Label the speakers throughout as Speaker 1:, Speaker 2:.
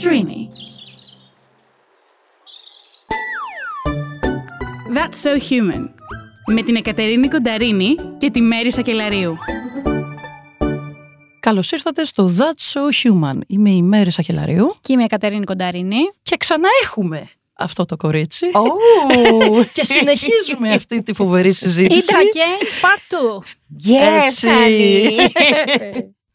Speaker 1: Streamy. That's So Human. Με την Εκατερίνη Κονταρίνη και τη Μέρη Σακελαρίου.
Speaker 2: Καλώς ήρθατε στο That's So Human. Είμαι η Μέρη Σακελαρίου.
Speaker 3: Και είμαι η Κατερίνη Κονταρίνη.
Speaker 2: Και ξανά έχουμε αυτό το κορίτσι.
Speaker 3: Oh.
Speaker 2: και συνεχίζουμε αυτή τη φοβερή συζήτηση.
Speaker 3: Ήτρα και part
Speaker 4: 2.
Speaker 2: Έτσι.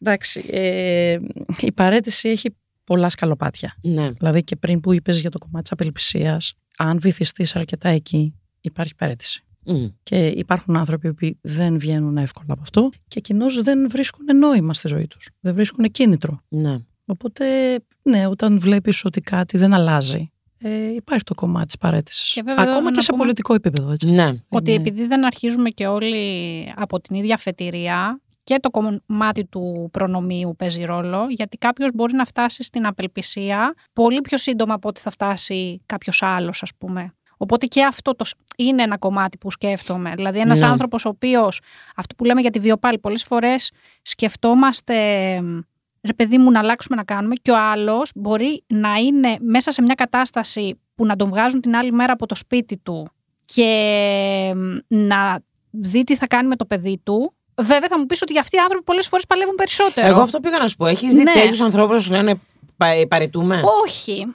Speaker 2: Εντάξει, ε, η παρέτηση έχει πολλά σκαλοπάτια.
Speaker 4: Ναι.
Speaker 2: Δηλαδή και πριν που είπες για το κομμάτι της απελπισίας, αν βυθιστείς αρκετά εκεί, υπάρχει παρέτηση.
Speaker 4: Μμ.
Speaker 2: Και υπάρχουν άνθρωποι που δεν βγαίνουν εύκολα από αυτό και κοινώ δεν βρίσκουν νόημα στη ζωή τους. Δεν βρίσκουν κίνητρο.
Speaker 4: Ναι.
Speaker 2: Οπότε, ναι, όταν βλέπεις ότι κάτι δεν αλλάζει, ε, υπάρχει το κομμάτι της παρέτησης.
Speaker 3: Και βέβαια
Speaker 2: Ακόμα
Speaker 3: εδώ
Speaker 2: και
Speaker 3: να
Speaker 2: σε
Speaker 3: πούμε-
Speaker 2: πολιτικό επίπεδο, έτσι.
Speaker 4: Ναι.
Speaker 3: Ότι
Speaker 2: Είναι-
Speaker 3: επειδή δεν αρχίζουμε και όλοι από την ίδια αφετηρία και το κομμάτι του προνομίου παίζει ρόλο, γιατί κάποιος μπορεί να φτάσει στην απελπισία πολύ πιο σύντομα από ότι θα φτάσει κάποιος άλλος, ας πούμε. Οπότε και αυτό το, σ- είναι ένα κομμάτι που σκέφτομαι. Δηλαδή ένας
Speaker 4: Ναι.
Speaker 3: άνθρωπος ο οποίος, αυτό που λέμε για τη βιοπάλη, πολλές φορές σκεφτόμαστε μ, ρε παιδί μου να αλλάξουμε να κάνουμε και ο άλλος μπορεί να είναι μέσα σε μια κατάσταση που να τον βγάζουν την άλλη μέρα από το σπίτι του και μ, να δει τι θα κάνει με το παιδί του. Βέβαια θα μου πεις ότι αυτοί οι άνθρωποι πολλές φορές παλεύουν περισσότερο.
Speaker 4: Εγώ αυτό πήγα να σου πω. Έχεις δει
Speaker 3: Ναι.
Speaker 4: τέτοιους ανθρώπους να σου λένε «Πα- παρετούμε.
Speaker 3: Όχι,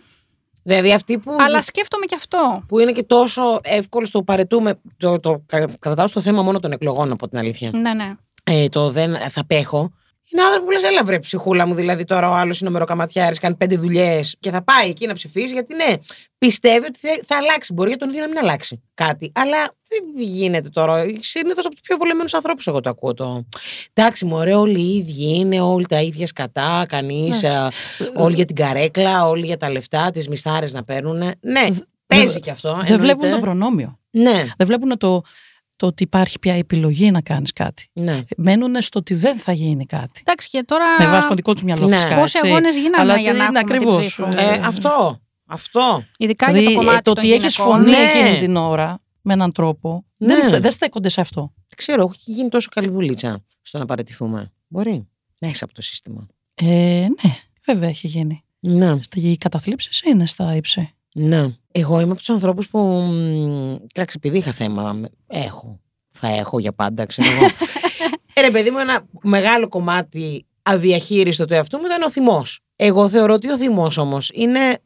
Speaker 4: Δηλαδή αυτοί που,
Speaker 3: αλλά σκέφτομαι και αυτό.
Speaker 4: που είναι και τόσο εύκολο στο παρετούμε. Το, το, κα- κρατάω στο θέμα μόνο των εκλογών από την αλήθεια.
Speaker 3: Ναι, ναι.
Speaker 4: Ε, το δεν θα πέχω. Είναι άνθρωποι που λες, έλα βρε ψυχούλα μου. Δηλαδή τώρα ο άλλος είναι ο μεροκαματιάρης, κάνει πέντε δουλειές και θα πάει εκεί να ψηφίσει. Γιατί ναι, πιστεύει ότι θα, θα αλλάξει. Μπορεί για τον ίδιο να μην αλλάξει κάτι. Αλλά δεν γίνεται τώρα. Συνήθως από τους πιο βολεμένους ανθρώπους, εγώ το ακούω. Το... Εντάξει, μωρέ, όλοι οι ίδιοι είναι, όλοι τα ίδια σκατά. Κανείς, όλοι για την καρέκλα, όλοι για τα λεφτά, τις μισθάρες να παίρνουν. Ναι, παίζει κι αυτό.
Speaker 2: Δεν
Speaker 4: εννοείται.
Speaker 2: βλέπουν το προνόμιο.
Speaker 4: Ναι,
Speaker 2: Δεν βλέπουν το, το ότι υπάρχει πια επιλογή να κάνεις κάτι.
Speaker 4: ναι.
Speaker 2: Μένουν στο ότι δεν θα γίνει κάτι.
Speaker 3: Εντάξει και τώρα
Speaker 2: Με βάση το δικό τους μυαλό
Speaker 4: Ναι.
Speaker 2: φυσικά.
Speaker 3: πόσοι
Speaker 2: έτσι.
Speaker 3: αγώνες γίνανε
Speaker 2: Αλλά
Speaker 3: για να
Speaker 2: είναι
Speaker 3: έχουμε την
Speaker 2: ακριβώς.
Speaker 3: ψήφο;
Speaker 4: Ε, αυτό. Αυτό.
Speaker 3: ειδικά
Speaker 2: Δηλαδή,
Speaker 3: για το
Speaker 2: ε,
Speaker 3: κομμάτι
Speaker 2: το
Speaker 3: των
Speaker 2: ότι έχεις
Speaker 3: γυναικών.
Speaker 2: φωνή
Speaker 4: Ναι.
Speaker 2: εκείνη την ώρα με έναν τρόπο
Speaker 4: Ναι.
Speaker 2: δεν, στε- δεν στέκονται σε αυτό.
Speaker 4: Δεν ξέρω, έχει γίνει τόσο καλή δουλίτσα στο να παραιτηθούμε. Μπορεί. Μέσα από το σύστημα.
Speaker 2: Ε, ναι, βέβαια έχει γίνει.
Speaker 4: Ναι.
Speaker 2: Οι καταθλίψεις είναι στα ύψη.
Speaker 4: Ναι. Εγώ είμαι από τους ανθρώπους που. μ, Εντάξει, επειδή είχα θέμα. με- Έχω. Θα έχω για πάντα, ξέρω εγώ. ε, ρε παιδί μου, ένα μεγάλο κομμάτι αδιαχείριστο του εαυτού μου ήταν ο θυμός. Εγώ θεωρώ ότι ο θυμός όμως είναι.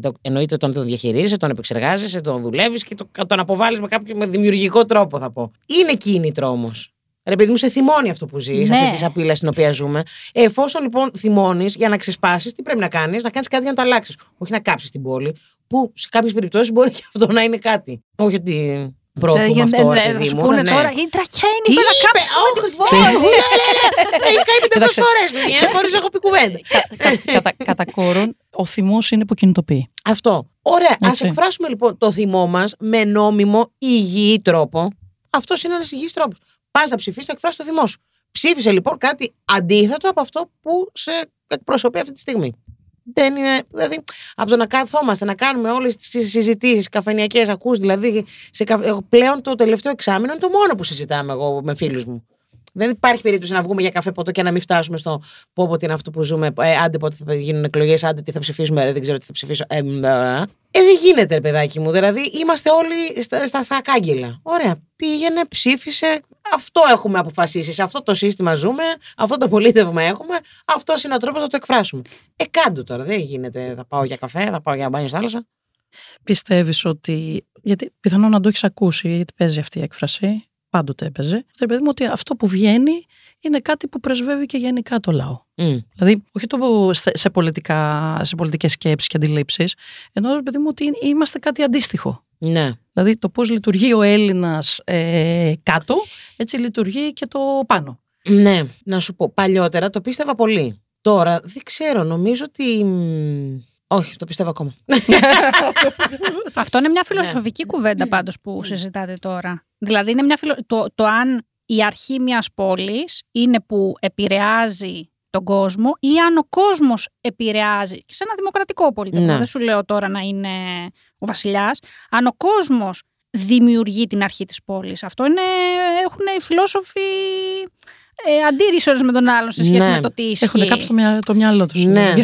Speaker 4: το- Εννοείται όταν τον διαχειρίζεσαι, τον επεξεργάζεσαι, τον δουλεύεις και το- τον αποβάλλεις με κάποιο με δημιουργικό τρόπο, θα πω. Είναι κίνητρο όμως. Ρε παιδί μου, σε θυμώνει αυτό που ζεις,
Speaker 3: Ναι.
Speaker 4: αυτή τη σαπίλα στην οποία ζούμε. Ε, εφόσον λοιπόν θυμώνεις για να ξεσπάσεις, τι πρέπει να κάνεις, να κάνεις κάτι για να το αλλάξεις. Όχι να κάψεις την πόλη, που σε κάποιες περιπτώσεις μπορεί και αυτό να είναι κάτι. Όχι ότι προωθούμε
Speaker 3: Δεν-
Speaker 4: αυτό, ρε
Speaker 3: δεν-
Speaker 4: παιδί
Speaker 3: θα σου
Speaker 4: μου.
Speaker 3: πούνε
Speaker 4: ναι.
Speaker 3: τώρα, η τρακιά
Speaker 4: Τι
Speaker 3: είναι να
Speaker 4: είπε,
Speaker 3: κάψουμε
Speaker 4: «Ω,
Speaker 3: την
Speaker 4: Χριστέ
Speaker 3: πόλη.
Speaker 4: μου, ναι, ναι, ναι. Έχει κάνει 500
Speaker 2: Κοίταξε.
Speaker 4: φορές, παιδιά, χωρίς να έχω πει κουβέντα.
Speaker 2: Κα- κατά, κατά κόρον, ο θυμός είναι που κινητοποιεί.
Speaker 4: Αυτό. Ωραία. Α
Speaker 2: Έτσι.
Speaker 4: εκφράσουμε λοιπόν το θυμό μας με νόμιμο, υγιή τρόπο. Αυτός είναι ένας υγιής τρόπος. Πας να ψηφίσεις, θα εκφράσει το θυμό σου. Ψήφισε λοιπόν κάτι αντίθετο από αυτό που σε εκπροσωπεί αυτή τη στιγμή. Δεν είναι. Δηλαδή, από το να καθόμαστε να κάνουμε όλες τις συζητήσεις καφενιακές, ακούς δηλαδή. Σε, κα- εγώ πλέον το τελευταίο εξάμεινο είναι το μόνο που συζητάμε εγώ με φίλους μου. Δεν υπάρχει περίπτωση να βγούμε για καφέ ποτό και να μην φτάσουμε στο πω πω τι είναι αυτό που ζούμε. Ε, άντε πότε θα γίνουν εκλογές, άντε τι θα ψηφίσουμε, ρε, δεν ξέρω τι θα ψηφίσω. Ε, μ, ε, ε, δεν γίνεται, ρε παιδάκι μου. Δηλαδή είμαστε όλοι στα, στα, στα κάγκελα. Ωραία. Πήγαινε, ψήφισε. Αυτό έχουμε αποφασίσει. Σε αυτό το σύστημα ζούμε. Αυτό το πολίτευμα έχουμε. Αυτός είναι ο τρόπος να το εκφράσουμε. Ε, κάντο τώρα. Δεν γίνεται. Θα πάω για καφέ, θα πάω για μπάνιο στη θάλασσα.
Speaker 2: Πιστεύεις ότι. Γιατί πιθανόν να το έχεις ακούσει, γιατί παίζει αυτή η έκφραση. Πάντοτε έπαιζε. Ότι, παιδί μου, ότι αυτό που βγαίνει είναι κάτι που πρεσβεύει και γενικά το λαό.
Speaker 4: Μμ.
Speaker 2: Δηλαδή, όχι το σε, σε, πολιτικά, σε πολιτικές σκέψεις και αντιλήψεις, ενώ ρε παιδί μου ότι είμαστε κάτι αντίστοιχο.
Speaker 4: Ναι.
Speaker 2: Δηλαδή το πώς λειτουργεί ο Έλληνας ε, κάτω, έτσι λειτουργεί και το πάνω.
Speaker 4: Ναι, να σου πω. Παλιότερα το πίστευα πολύ. Τώρα δεν ξέρω, νομίζω ότι. Μ, Όχι, το πιστεύω ακόμα.
Speaker 3: Αυτό είναι μια
Speaker 4: Ναι.
Speaker 3: φιλοσοφική κουβέντα πάντως που συζητάτε τώρα. Δηλαδή είναι μια φιλο... το, το αν η αρχή μιας πόλης είναι που επηρεάζει τον κόσμο ή αν ο κόσμος επηρεάζει και σε ένα δημοκρατικό πολιτισμό.
Speaker 4: Ναι.
Speaker 3: Δεν σου λέω τώρα να είναι ο βασιλιάς. Αν ο κόσμος δημιουργεί την αρχή της πόλης. Αυτό είναι, έχουν οι φιλόσοφοι ε, αντίρρηση με τον άλλον σε σχέση
Speaker 4: Ναι.
Speaker 3: με το τι ισχύει.
Speaker 2: Έχουν κάψει το, μυα- το μυαλό τους.
Speaker 4: Ναι.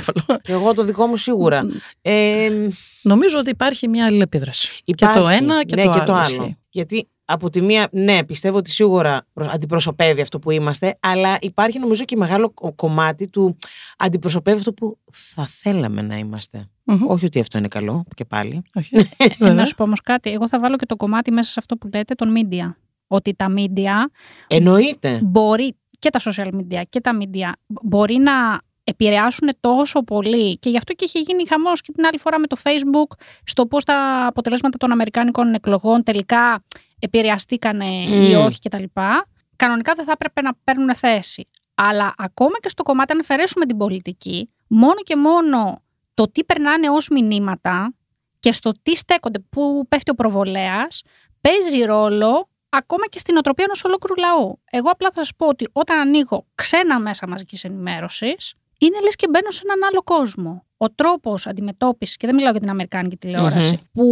Speaker 4: Και εγώ το δικό μου σίγουρα. Ε,
Speaker 2: Νομίζω ότι υπάρχει μια αλληλεπίδραση.
Speaker 4: υπάρχει,
Speaker 2: Και το ένα και,
Speaker 4: ναι,
Speaker 2: το,
Speaker 4: και
Speaker 2: άλλο.
Speaker 4: το άλλο.
Speaker 2: ισχύει.
Speaker 4: Γιατί από τη μία, ναι, πιστεύω ότι σίγουρα προ- αντιπροσωπεύει αυτό που είμαστε, αλλά υπάρχει νομίζω και μεγάλο κο- κομμάτι του αντιπροσωπεύει αυτό που θα θέλαμε να είμαστε.
Speaker 2: Μμμ.
Speaker 4: Όχι ότι αυτό είναι καλό και πάλι.
Speaker 2: Όχι.
Speaker 3: Ε,
Speaker 2: Βέβαια.
Speaker 3: να σου πω όμως κάτι. Εγώ θα βάλω και το κομμάτι μέσα σε αυτό που λέτε των media. Ότι τα media
Speaker 4: Εννοείται.
Speaker 3: μπορεί και τα social media και τα media μπορεί να επηρεάσουν τόσο πολύ και γι' αυτό και είχε γίνει χαμός και την άλλη φορά με το facebook στο πώς τα αποτελέσματα των αμερικάνικων εκλογών τελικά επηρεαστήκανε ή
Speaker 4: Μμ.
Speaker 3: όχι κτλ. Κανονικά δεν θα έπρεπε να παίρνουν θέση. Αλλά ακόμα και στο κομμάτι αν αφαιρέσουμε την πολιτική, μόνο και μόνο το τι περνάνε ως μηνύματα και στο τι στέκονται, που πέφτει ο προβολέας, παίζει ρόλο ακόμα και στην οτροπία ενός ολόκληρου λαού. Εγώ απλά θα σας πω ότι όταν ανοίγω ξένα μέσα μαζικής ενημέρωσης, είναι λες και μπαίνω σε έναν άλλο κόσμο. Ο τρόπος αντιμετώπισης, και δεν μιλάω για την Αμερικάνικη τηλεόραση, που,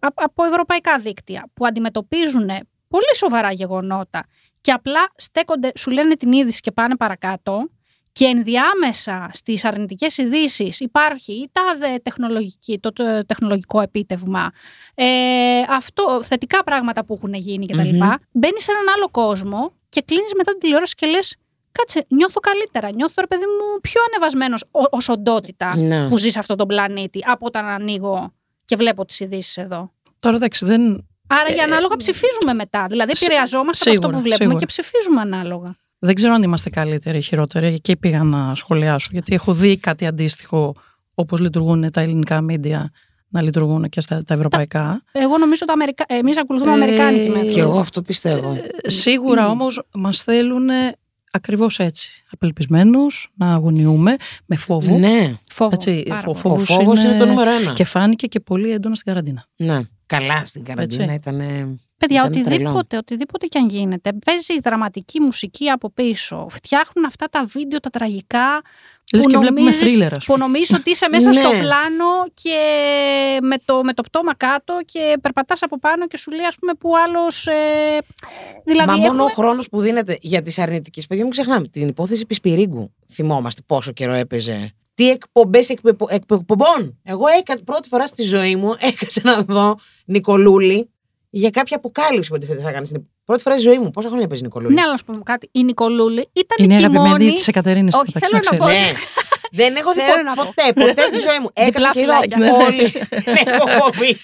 Speaker 3: α- από ευρωπαϊκά δίκτυα, που αντιμετωπίζουν πολύ σοβαρά γεγονότα και απλά στέκονται, σου λένε την είδηση και πάνε παρακάτω, και ενδιάμεσα στις αρνητικές ειδήσεις υπάρχει η τάδε τεχνολογική, το, το τεχνολογικό επίτευγμα, ε, αυτό, θετικά πράγματα που έχουν γίνει κτλ.
Speaker 4: Μμμ.
Speaker 3: Μπαίνεις σε έναν άλλο κόσμο και κλείνεις μετά την τηλεόραση και λες: Κάτσε, νιώθω καλύτερα. Νιώθω, ρε παιδί μου, πιο ανεβασμένος ως οντότητα
Speaker 4: Ναι.
Speaker 3: που ζει σε αυτόν τον πλανήτη από όταν ανοίγω και βλέπω τις ειδήσεις εδώ.
Speaker 2: Τώρα εντάξει, δεν,
Speaker 3: Άρα για ανάλογα ψηφίζουμε μετά. Δηλαδή
Speaker 2: σι-
Speaker 3: επηρεαζόμαστε από αυτό
Speaker 2: σίγουρα,
Speaker 3: που βλέπουμε
Speaker 2: σίγουρα.
Speaker 3: και ψηφίζουμε ανάλογα.
Speaker 2: Δεν ξέρω αν είμαστε καλύτεροι ή χειρότεροι. Εκεί πήγα να σχολιάσω. Γιατί έχω δει κάτι αντίστοιχο όπως λειτουργούν τα ελληνικά μίντια να λειτουργούν και στα τα ευρωπαϊκά.
Speaker 3: Εγώ νομίζω ότι Αμερικα... εμείς ακολουθούμε
Speaker 2: Ε,
Speaker 3: αμερικάνικη μέθοδο.
Speaker 4: Και εγώ αυτό πιστεύω.
Speaker 2: Ε, Σίγουρα όμως μας θέλουν ακριβώς έτσι. Απελπισμένους, να αγωνιούμε, με φόβο.
Speaker 4: Ναι.
Speaker 3: Φόβο.
Speaker 2: Έτσι,
Speaker 3: πάρα
Speaker 2: φο-
Speaker 3: πολύ.
Speaker 4: Ο
Speaker 2: Φόβος
Speaker 4: φόβο είναι...
Speaker 2: είναι
Speaker 4: το νούμερο ένα.
Speaker 2: Και φάνηκε και πολύ έντονα στην καραντίνα.
Speaker 4: Ναι. Καλά στην καραντίνα
Speaker 2: Έτσι.
Speaker 4: ήταν.
Speaker 3: Παιδιά,
Speaker 4: Ήταν τρελό.
Speaker 3: οτιδήποτε, οτιδήποτε και αν γίνεται, παίζει η δραματική μουσική από πίσω. Φτιάχνουν αυτά τα βίντεο, τα τραγικά.
Speaker 2: Λες
Speaker 3: που
Speaker 2: και βλέπουμε
Speaker 3: νομίζεις-
Speaker 2: θρίλερ, ας
Speaker 3: Που
Speaker 2: πούμε.
Speaker 3: νομίζεις ότι είσαι μέσα στο
Speaker 4: Ναι.
Speaker 3: πλάνο και με το, με το πτώμα κάτω και περπατάς από πάνω και σου λέει, ας πούμε, που άλλος... Ε, δηλαδή,
Speaker 4: Μα μόνο
Speaker 3: έχουμε-
Speaker 4: ο χρόνος που δίνεται για τις αρνητικές. Παιδιά, μην ξεχνάμε την υπόθεση Πισπυρίγκου. Θυμόμαστε πόσο καιρό έπαιζε. Τι εκπομπές εκπομπών. Εγώ έκα, πρώτη φορά στη ζωή μου έκατσα να δω Νικολούλη για κάποια αποκάλυψη που θα κάνει. στην- Πρώτη φορά στη ζωή μου. Πόσα χρόνια παίζει Νικολούλη;
Speaker 3: Ναι, αλλά να σου πω κάτι. Η Νικολούλη ήταν
Speaker 2: Είναι
Speaker 3: και η
Speaker 2: αγαπημένη
Speaker 3: μόνη...
Speaker 2: της Εκατερίνης.
Speaker 3: Όχι,
Speaker 2: μεταξύ,
Speaker 3: θέλω να πω-
Speaker 2: ξέρεις.
Speaker 4: Ναι. Δεν έχω δει
Speaker 3: Θέλω
Speaker 4: πο-
Speaker 3: να πω.
Speaker 4: ποτέ, ποτέ στη ζωή μου. Έκατσα και είδα
Speaker 3: φυλάκια.
Speaker 4: όλη την εκπομπή.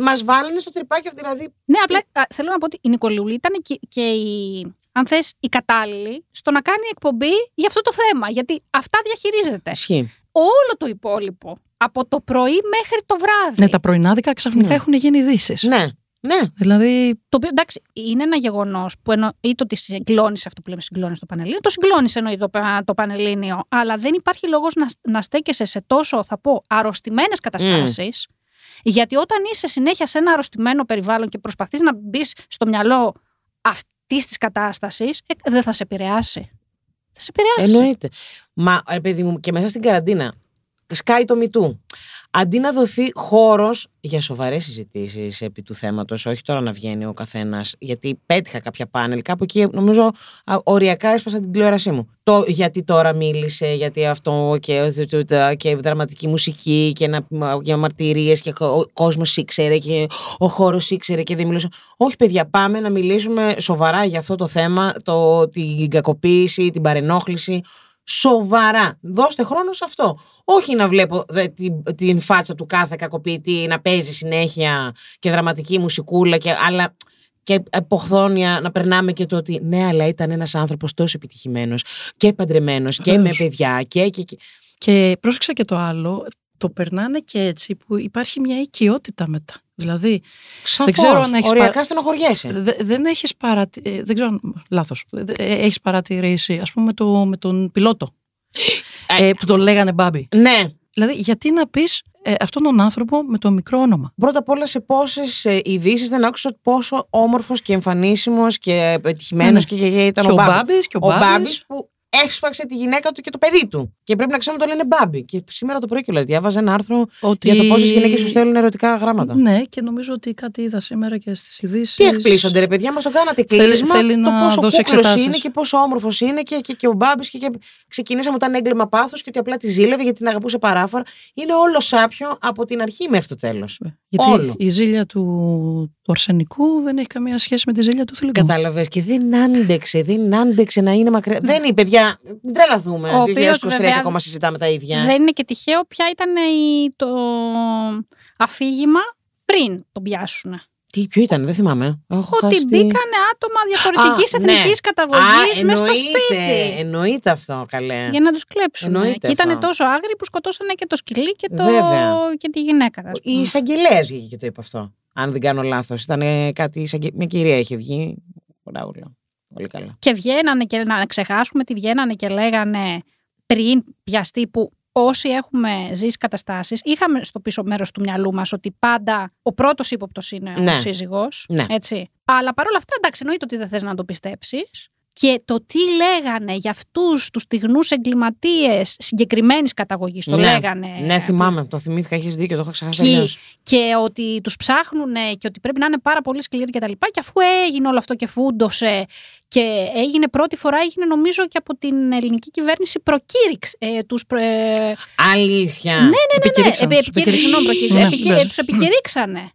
Speaker 4: Μας βάλανε στο τρυπάκι αυτό δηλαδή.
Speaker 3: Ναι, απλά α, θέλω να πω ότι η Νικολούλη ήταν και, και η, αν θες, η κατάλληλη στο να κάνει εκπομπή για αυτό το θέμα. Γιατί αυτά διαχειρίζεται.
Speaker 4: Ισχύει.
Speaker 3: Όλο το υπόλοιπο. Από το πρωί μέχρι το βράδυ.
Speaker 2: Ναι, τα πρωινάδικα ξαφνικά
Speaker 4: Ναι.
Speaker 2: έχουν γίνει ειδήσεις.
Speaker 4: Ναι, ναι.
Speaker 2: Δηλαδή,
Speaker 3: Το οποίο εντάξει, είναι ένα γεγονός που εννοείται ότι συγκλώνεις αυτό που λέμε συγκλώνεις το Πανελλήνιο. Το συγκλώνεις εννοεί το, πα- το Πανελλήνιο. Αλλά δεν υπάρχει λόγος να, να στέκεσαι σε τόσο, θα πω, αρρωστημένες καταστάσεις. Γιατί όταν είσαι συνέχεια σε ένα αρρωστημένο περιβάλλον και προσπαθείς να μπεις στο μυαλό αυτής της κατάστασης, δεν θα σε επηρεάσει. Θα σε επηρεάσει.
Speaker 4: Εννοείται. Μα, ρε παιδί μου, και μέσα στην καραντίνα, σκάει το μητού. Αντί να δοθεί χώρος για σοβαρές συζητήσεις επί του θέματος, όχι τώρα να βγαίνει ο καθένας, γιατί πέτυχα κάποια πάνελ, κάπου εκεί νομίζω α, οριακά έσπασα την τηλεόρασή μου. Το γιατί τώρα μίλησε, γιατί αυτό και, και δραματική μουσική και, να, και μαρτυρίες και ο κόσμος ήξερε και ο χώρος ήξερε και δεν μιλούσε. Όχι, παιδιά, πάμε να μιλήσουμε σοβαρά για αυτό το θέμα, το, την κακοποίηση, την παρενόχληση. Σοβαρά. Δώστε χρόνο σε αυτό. Όχι να βλέπω δε, την, την φάτσα του κάθε κακοποιητή να παίζει συνέχεια και δραματική μουσικούλα και άλλα. Και εποχθόνια να περνάμε και το ότι ναι, αλλά ήταν ένας άνθρωπος τόσο επιτυχημένος και παντρεμένος και με
Speaker 2: Βεβαίως.
Speaker 4: παιδιά και. και, και.
Speaker 2: και πρόσεξα και το άλλο, το περνάνε και έτσι που υπάρχει μια οικειότητα μετά. Δηλαδή,
Speaker 4: Σαφώς,
Speaker 2: ξέρω αν έχεις
Speaker 4: οριακά
Speaker 2: πα-
Speaker 4: στενοχωριέσαι.
Speaker 2: δε- δεν έχεις παρατη... ε, δεν ξέρω, αν- λάθος, Δε- ε, έχεις παρατηρήσει, ας πούμε, το, με τον πιλότο, ε, που τον λέγανε Μπάμπι.
Speaker 4: Ναι,
Speaker 2: Δηλαδή, γιατί να πεις ε, αυτόν τον άνθρωπο με το μικρό όνομα;
Speaker 4: Πρώτα απ' όλα σε πόσες ειδήσεις δεν άκουσα πόσο όμορφος και εμφανίσιμος και πετυχημένο
Speaker 2: Ναι, ναι.
Speaker 4: και, και, και ήταν
Speaker 2: Και
Speaker 4: ο
Speaker 2: ο
Speaker 4: Μπάμπης.
Speaker 2: Μπάμπης και ο
Speaker 4: Ο
Speaker 2: Μπάμπης.
Speaker 4: Μπάμπης που έσφαξε τη γυναίκα του και το παιδί του. Και πρέπει να ξέρουμε το λένε μπάμπι. Και σήμερα το πρωί κιόλας διάβαζα ένα άρθρο
Speaker 2: Ότι...
Speaker 4: για το πόσες γυναίκες σου στέλνουν ερωτικά γράμματα.
Speaker 2: Ναι, και νομίζω ότι κάτι είδα σήμερα και στις ειδήσεις.
Speaker 4: Τι εκπλήσονται, ρε παιδιά, μας το κάνατε
Speaker 2: Θέλει-
Speaker 4: κλείσμα.
Speaker 2: θέλει
Speaker 4: το
Speaker 2: να
Speaker 4: πόσο
Speaker 2: δώσει
Speaker 4: κούκλος
Speaker 2: εξετάσεις.
Speaker 4: είναι και πόσο όμορφος είναι και, και, και ο Μπάμπης. Και, και ξεκινήσαμε όταν έγκλημα πάθος και ότι απλά τη ζήλευε γιατί την αγαπούσε παράφορα. Είναι όλο σάπιο από την αρχή μέχρι το τέλος.
Speaker 2: Γιατί
Speaker 4: Όλο.
Speaker 2: η ζήλια του, του αρσενικού δεν έχει καμία σχέση με τη ζήλια του θηλυκού.
Speaker 4: Κατάλαβες και δεν άντεξε, δεν άντεξε να είναι μακριά. Δεν είναι, παιδιά, μην τρελαθούμε.
Speaker 3: Ο
Speaker 4: Το
Speaker 3: οποίος
Speaker 4: 2023
Speaker 3: βέβαια
Speaker 4: και ακόμα συζητάμε τα ίδια.
Speaker 3: Δεν είναι και τυχαίο ποια ήταν η- το αφήγημα πριν τον πιάσουν.
Speaker 4: Τι, ποιο ήταν, δεν θυμάμαι. Έχω
Speaker 3: Ότι
Speaker 4: χάσει τη-
Speaker 3: μπήκανε άτομα διαφορετικής
Speaker 4: Α,
Speaker 3: εθνικής
Speaker 4: ναι.
Speaker 3: καταγωγής
Speaker 4: Α,
Speaker 3: μέσα στο
Speaker 4: εννοείται,
Speaker 3: σπίτι.
Speaker 4: Εννοείται αυτό, καλέ.
Speaker 3: Για να τους κλέψουν.
Speaker 4: Εννοείται
Speaker 3: Και ήταν
Speaker 4: αυτό.
Speaker 3: τόσο άγριοι που σκοτώσανε και το σκυλί και, το...
Speaker 4: Βέβαια.
Speaker 3: και τη γυναίκα. ας
Speaker 4: Η
Speaker 3: πούμε.
Speaker 4: εισαγγελέα βγήκε και το είπε αυτό. Αν δεν κάνω λάθος. Ήταν ε, κάτι. εισαγγε- Μια κυρία είχε βγει. Μπράβο, Πολύ καλά.
Speaker 3: Και βγαίνανε και να ξεχάσουμε τι βγαίνανε και λέγανε πριν πιαστεί που όσοι έχουμε ζήσει καταστάσεις, είχαμε στο πίσω μέρος του μυαλού μας ότι πάντα ο πρώτος ύποπτος είναι
Speaker 4: Ναι.
Speaker 3: ο σύζυγος.
Speaker 4: Ναι.
Speaker 3: Έτσι. Αλλά παρόλα αυτά, εντάξει, εννοείται ότι δεν θες να το πιστέψεις. Και το τι λέγανε για αυτούς τους στιγνούς εγκληματίες συγκεκριμένης καταγωγής, το
Speaker 4: Ναι.
Speaker 3: λέγανε.
Speaker 4: Ναι, θυμάμαι. Το θυμήθηκα, έχεις δίκιο, το έχω ξεχάσει
Speaker 3: Και,
Speaker 4: αλλιώς.
Speaker 3: και ότι τους ψάχνουν και ότι πρέπει να είναι πάρα πολύ σκληροί και τα λοιπά. Και αφού έγινε όλο αυτό και φούντωσε και έγινε πρώτη φορά, έγινε νομίζω και από την ελληνική κυβέρνηση προκήρυξη. Ε, τους, προ- ε,
Speaker 4: Αλήθεια.
Speaker 3: ναι, ναι, ναι,
Speaker 2: Επικηρύξαν
Speaker 3: επι-
Speaker 2: τους,
Speaker 3: επικήρυξη, συγγνώμη, προκήρυξη.
Speaker 2: Ναι,
Speaker 3: Επικε-
Speaker 2: βέβαια.
Speaker 3: τους επικηρύξανε.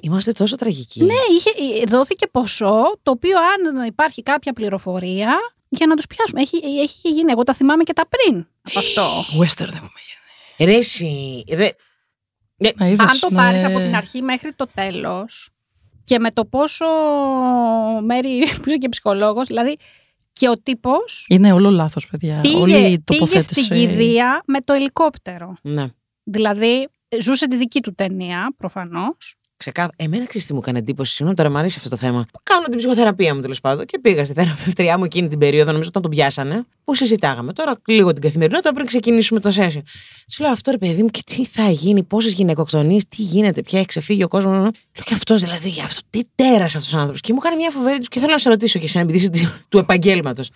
Speaker 4: Είμαστε τόσο τραγικοί.
Speaker 3: ναι, είχε, ε, δόθηκε ποσό, το οποίο αν υπάρχει κάποια πληροφορία, για να τους πιάσουμε. Έχει, έχει γίνει, εγώ τα θυμάμαι και τα πριν από αυτό.
Speaker 2: Western δεν έχουμε γίνει.
Speaker 4: Ρε, εσύ. Δε...
Speaker 2: Να είδες,
Speaker 3: Αν το
Speaker 2: ναι.
Speaker 3: πάρεις από την αρχή μέχρι το τέλος και με το πόσο μέρη που είσαι και ψυχολόγος, δηλαδή και ο τύπος
Speaker 2: Είναι όλο λάθος, παιδιά. Όλη
Speaker 3: πήγε,
Speaker 2: η
Speaker 3: πήγε
Speaker 2: τοποθέτηση.
Speaker 3: στην κηδεία με το ελικόπτερο.
Speaker 4: Ναι.
Speaker 3: Δηλαδή ζούσε τη δική του ταινία προφανώς.
Speaker 4: Ξεκάθα... Εμένα ξέρει τι μου έκανε εντύπωση. Συγγνώμη, τώρα μου αρέσει αυτό το θέμα. Κάνω την ψυχοθεραπεία μου τέλος πάντων και πήγα στη θεραπευτριά μου εκείνη την περίοδο, νομίζω όταν τον πιάσανε, που συζητάγαμε. Τώρα λίγο την καθημερινότητα πριν ξεκινήσουμε το session. Της λέω αυτό ρε παιδί μου και τι θα γίνει, πόσες γυναικοκτονίες, τι γίνεται, πια έχει ξεφύγει ο κόσμος. Λέω και αυτός δηλαδή, για αυτό, τι τέρας αυτός ο άνθρωπος. Και μου έκανε μια φοβερή και θέλω να σε ρωτήσω και εσένα, επειδή είσαι του- του επαγγέλματος.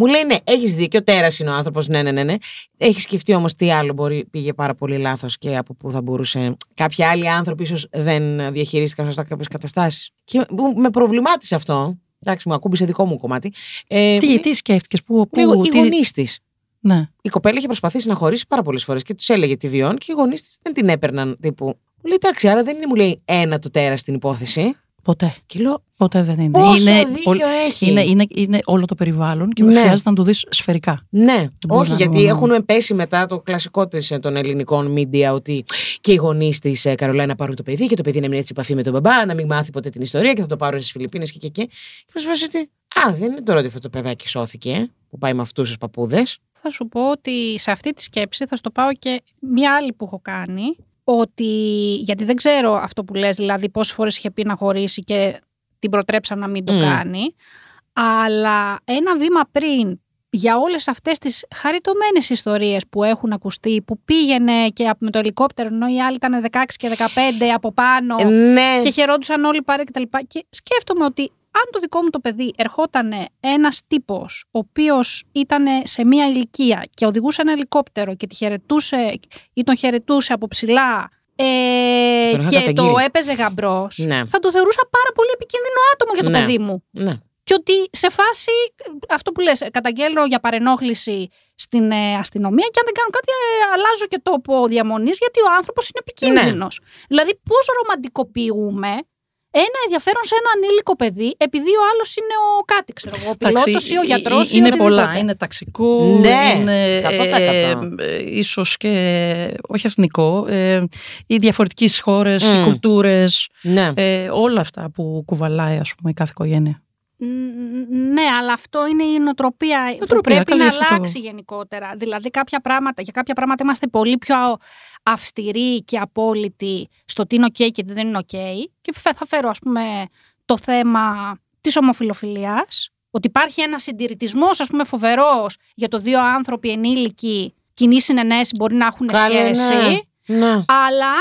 Speaker 4: Μου λέει ναι, έχεις δίκιο, τέρας είναι ο άνθρωπος, ναι, ναι, ναι. ναι. Έχεις σκεφτεί όμως τι άλλο μπορεί, πήγε πάρα πολύ λάθος και από πού θα μπορούσε. Κάποιοι άλλοι άνθρωποι ίσως δεν διαχειρίστηκαν σωστά κάποιες καταστάσεις. Και μου- με προβλημάτισε αυτό. Εντάξει, μου ακούμπησε δικό μου κομμάτι. Ε,
Speaker 2: Τι, τι σκέφτηκες, πού, πού,
Speaker 4: λίγο, οι
Speaker 2: τι...
Speaker 4: γονείς της.
Speaker 2: Ναι.
Speaker 4: Η κοπέλα είχε προσπαθήσει να χωρίσει πάρα πολλές φορές και τους έλεγε τι βιώνει και οι γονείς της δεν την έπαιρναν τύπου. Μου λέει εντάξει, άρα δεν είναι, μου λέει, ένα το τέρα στην υπόθεση.
Speaker 2: Ποτέ.
Speaker 4: Και λέω,
Speaker 2: Ποτέ δεν είναι.
Speaker 4: πόσο
Speaker 2: είναι,
Speaker 4: δίκιο
Speaker 2: όλ-
Speaker 4: έχει;
Speaker 2: είναι, είναι, είναι όλο το περιβάλλον και
Speaker 4: Ναι.
Speaker 2: χρειάζεται να το δεις σφαιρικά.
Speaker 4: Ναι,
Speaker 2: μπορεί
Speaker 4: όχι,
Speaker 2: να
Speaker 4: γιατί
Speaker 2: είναι
Speaker 4: έχουν πέσει μετά το κλασικό της, ε, των ελληνικών media ότι και οι γονείς της Καρολάι να πάρουν το παιδί και το παιδί να μην έτσι επαφή με τον μπαμπά, να μην μάθει ποτέ την ιστορία και θα το πάρουν στις Φιλιππίνες και και και. Και μου σου ότι, Α, δεν είναι τώρα ότι αυτό το παιδάκι σώθηκε, ε, που πάει με αυτούς τους παππούδες.
Speaker 3: Θα σου πω ότι σε αυτή τη σκέψη θα στο πάω και μία άλλη που έχω κάνει. Ότι, γιατί δεν ξέρω αυτό που λες, δηλαδή πόσες φορές είχε πει να χωρίσει και την προτρέψαν να μην το
Speaker 4: Μμ.
Speaker 3: κάνει. Αλλά ένα βήμα πριν για όλες αυτές τις χαριτωμένες ιστορίες που έχουν ακουστεί, που πήγαινε και με το ελικόπτερο ενώ οι άλλοι ήταν 16 και 15 από πάνω
Speaker 4: Ε, ναι,
Speaker 3: και χαιρόντουσαν όλοι παρέ και τα λοιπά. Και σκέφτομαι ότι αν το δικό μου το παιδί ερχόταν ένας τύπος ο οποίος ήταν σε μία ηλικία και οδηγούσε ένα ελικόπτερο και τη χαιρετούσε ή τον χαιρετούσε από ψηλά ε,
Speaker 4: Τον είχα
Speaker 3: και το
Speaker 4: καταγγείλει.
Speaker 3: έπαιζε γαμπρός,
Speaker 4: Ναι.
Speaker 3: θα το θεωρούσα πάρα πολύ επικίνδυνο άτομο για το
Speaker 4: Ναι.
Speaker 3: παιδί μου.
Speaker 4: ναι.
Speaker 3: Και ότι σε φάση, αυτό που λες, καταγγέλνω για παρενόχληση στην ε, αστυνομία και αν δεν κάνω κάτι ε, αλλάζω και τόπο διαμονής γιατί ο άνθρωπος είναι επικίνδυνος. Δηλαδή πώς ρομαντικοποιούμε ένα ενδιαφέρον σε ένα ανήλικο παιδί επειδή ο άλλος είναι ο κάτι, ξέρω εγώ, ο
Speaker 2: Εντάξει,
Speaker 3: πιλότος ή ο
Speaker 2: ε,
Speaker 3: γιατρός
Speaker 2: ε,
Speaker 3: ή
Speaker 2: Είναι
Speaker 3: οτιδήποτε.
Speaker 2: πολλά. Είναι ταξικό,
Speaker 4: Ναι,
Speaker 2: είναι
Speaker 4: 100%.
Speaker 2: ε, ε, ίσως και όχι εθνικό, ε, οι διαφορετικές χώρες, οι
Speaker 4: Μμ.
Speaker 2: κουλτούρες,
Speaker 4: ναι.
Speaker 2: ε, όλα αυτά που κουβαλάει ας πούμε η κάθε οικογένεια.
Speaker 3: Μ, Ναι, αλλά αυτό είναι η νοοτροπία που
Speaker 2: Νοοτροπία,
Speaker 3: πρέπει
Speaker 2: καλή,
Speaker 3: να
Speaker 2: σωστό.
Speaker 3: αλλάξει γενικότερα. Δηλαδή, κάποια πράγματα, για κάποια πράγματα είμαστε πολύ πιο αυστηροί και απόλυτοι στο τι είναι οκ και τι δεν είναι οκ. Και φε- θα φέρω, ας πούμε, το θέμα της ομοφυλοφιλίας. Ότι υπάρχει ένας συντηρητισμός, ας πούμε, φοβερός για το δύο άνθρωποι ενήλικοι κοινή συναινέσει μπορεί να έχουν
Speaker 4: Καλέ,
Speaker 3: σχέση.
Speaker 4: ναι. ναι.
Speaker 3: Αλλά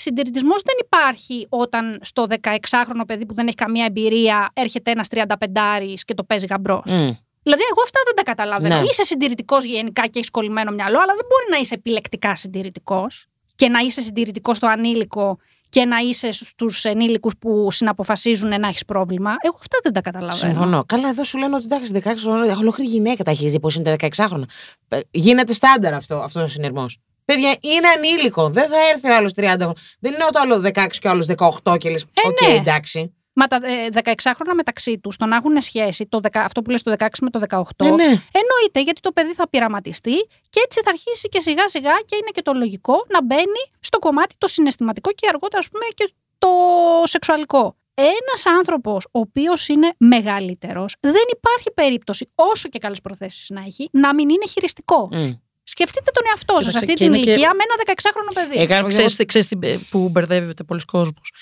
Speaker 3: συντηρητισμός δεν υπάρχει όταν στο 16χρονο παιδί που δεν έχει καμία εμπειρία έρχεται ένας 35 και το παίζει γαμπρός.
Speaker 4: Μμ.
Speaker 3: Δηλαδή, εγώ αυτά δεν τα καταλαβαίνω.
Speaker 4: Ναι.
Speaker 3: Είσαι συντηρητικός γενικά και έχεις κολλημένο μυαλό, αλλά δεν μπορεί να είσαι επιλεκτικά συντηρητικός και να είσαι συντηρητικός στο ανήλικο και να είσαι στους ενήλικους που συναποφασίζουν να έχεις πρόβλημα. Εγώ αυτά δεν τα καταλαβαίνω.
Speaker 4: Συμφωνώ. Καλά, εδώ σου λένε ότι εντάξει, 16 χρόνια, ολόκληρη γυναίκα τα έχει δει πώς είναι τα 16 χρόνια. Ε, Γίνεται στάνταρ αυτό αυτός ο συνειρμός. Παιδιά, είναι ανήλικο. Δεν θα έρθει ο άλλος 30 χρόνια. Δεν είναι το άλλος 16 και ο άλλος 18 και λες.
Speaker 3: Ε,
Speaker 4: Οκ,
Speaker 3: ναι.
Speaker 4: εντάξει.
Speaker 3: Μα τα ε, 16χρονα μεταξύ τους, το να έχουν σχέση, το, δεκα- αυτό που λες το 16 με το 18,
Speaker 4: Ε, ναι.
Speaker 3: εννοείται γιατί το παιδί θα πειραματιστεί και έτσι θα αρχίσει και σιγά σιγά και είναι και το λογικό να μπαίνει στο κομμάτι το συναισθηματικό και αργότερα, ας πούμε, και το σεξουαλικό. Ένας άνθρωπος ο οποίος είναι μεγαλύτερος, δεν υπάρχει περίπτωση, όσο και καλές προθέσεις να έχει, να μην είναι χειριστικό.
Speaker 4: Μμ.
Speaker 3: Σκεφτείτε τον εαυτό σας
Speaker 2: Κοίταξε,
Speaker 3: αυτή
Speaker 2: και
Speaker 3: την
Speaker 2: είναι και-
Speaker 3: ηλικία με ένα 16χρονο παιδί.
Speaker 4: Ε, κάνω-
Speaker 2: Ξέρεις, τι- ξέρεις τι, ε, που μπερδεύεται πολλοί κόσμος.